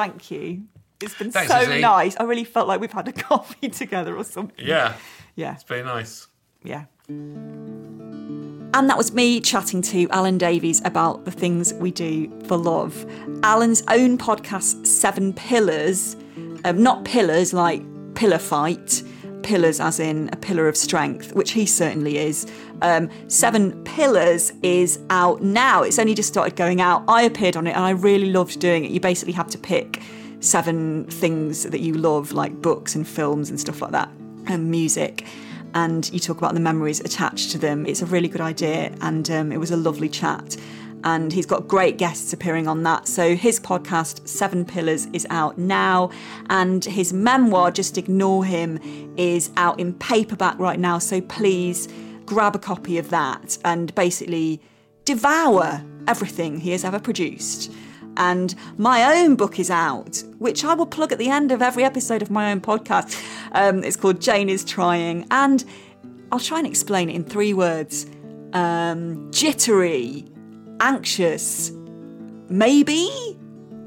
thank you it's been Thanks, so Isy. nice I really felt like we've had a coffee together or something Yeah, yeah it's very nice. Yeah. And that was me chatting to Alan Davies about the things we do for love. Alan's own podcast, Seven Pillars, um, not pillars like pillar fight, pillars as in a pillar of strength, which he certainly is. Um, Seven Pillars is out now. It's only just started going out. I appeared on it and I really loved doing it. You basically have to pick seven things that you love, like books and films and stuff like that, and music and you talk about the memories attached to them. It's a really good idea, and um, it was a lovely chat. And he's got great guests appearing on that. So his podcast, Seven Pillars, is out now, and his memoir, Just Ignore Him, is out in paperback right now. So please grab a copy of that and basically devour everything he has ever produced. And my own book is out, which I will plug at the end of every episode of my own podcast. Um, it's called Jane is Trying, and I'll try and explain it in three words um, jittery, anxious, maybe?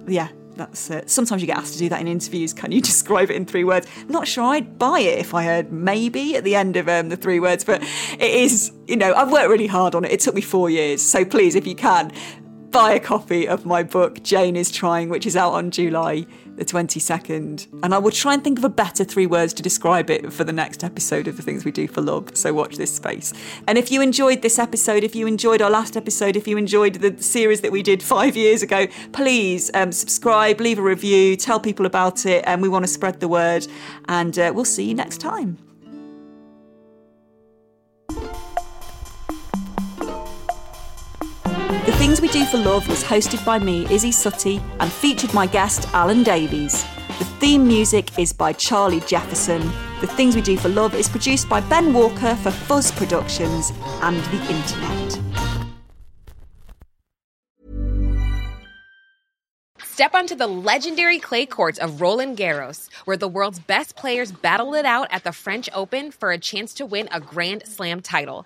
Yeah, that's it. Sometimes you get asked to do that in interviews. Can you describe it in three words? Not sure I'd buy it if I heard maybe at the end of um, the three words, but it is, you know, I've worked really hard on it. It took me four years. So please, if you can, buy a copy of my book, Jane is Trying, which is out on July the 22nd. And I will try and think of a better three words to describe it for the next episode of The Things We Do for Love. So watch this space. And if you enjoyed this episode, if you enjoyed our last episode, if you enjoyed the series that we did five years ago, please um, subscribe, leave a review, tell people about it. And we want to spread the word. And uh, we'll see you next time. We Do for Love was hosted by me, Isy Suttie, and featured my guest, Alan Davies. The theme music is by Charlie Jefferson. The Things We Do for Love is produced by Ben Walker for Fuzz Productions and the Internet. Step onto the legendary clay courts of Roland Garros, where the world's best players battle it out at the French Open for a chance to win a Grand Slam title.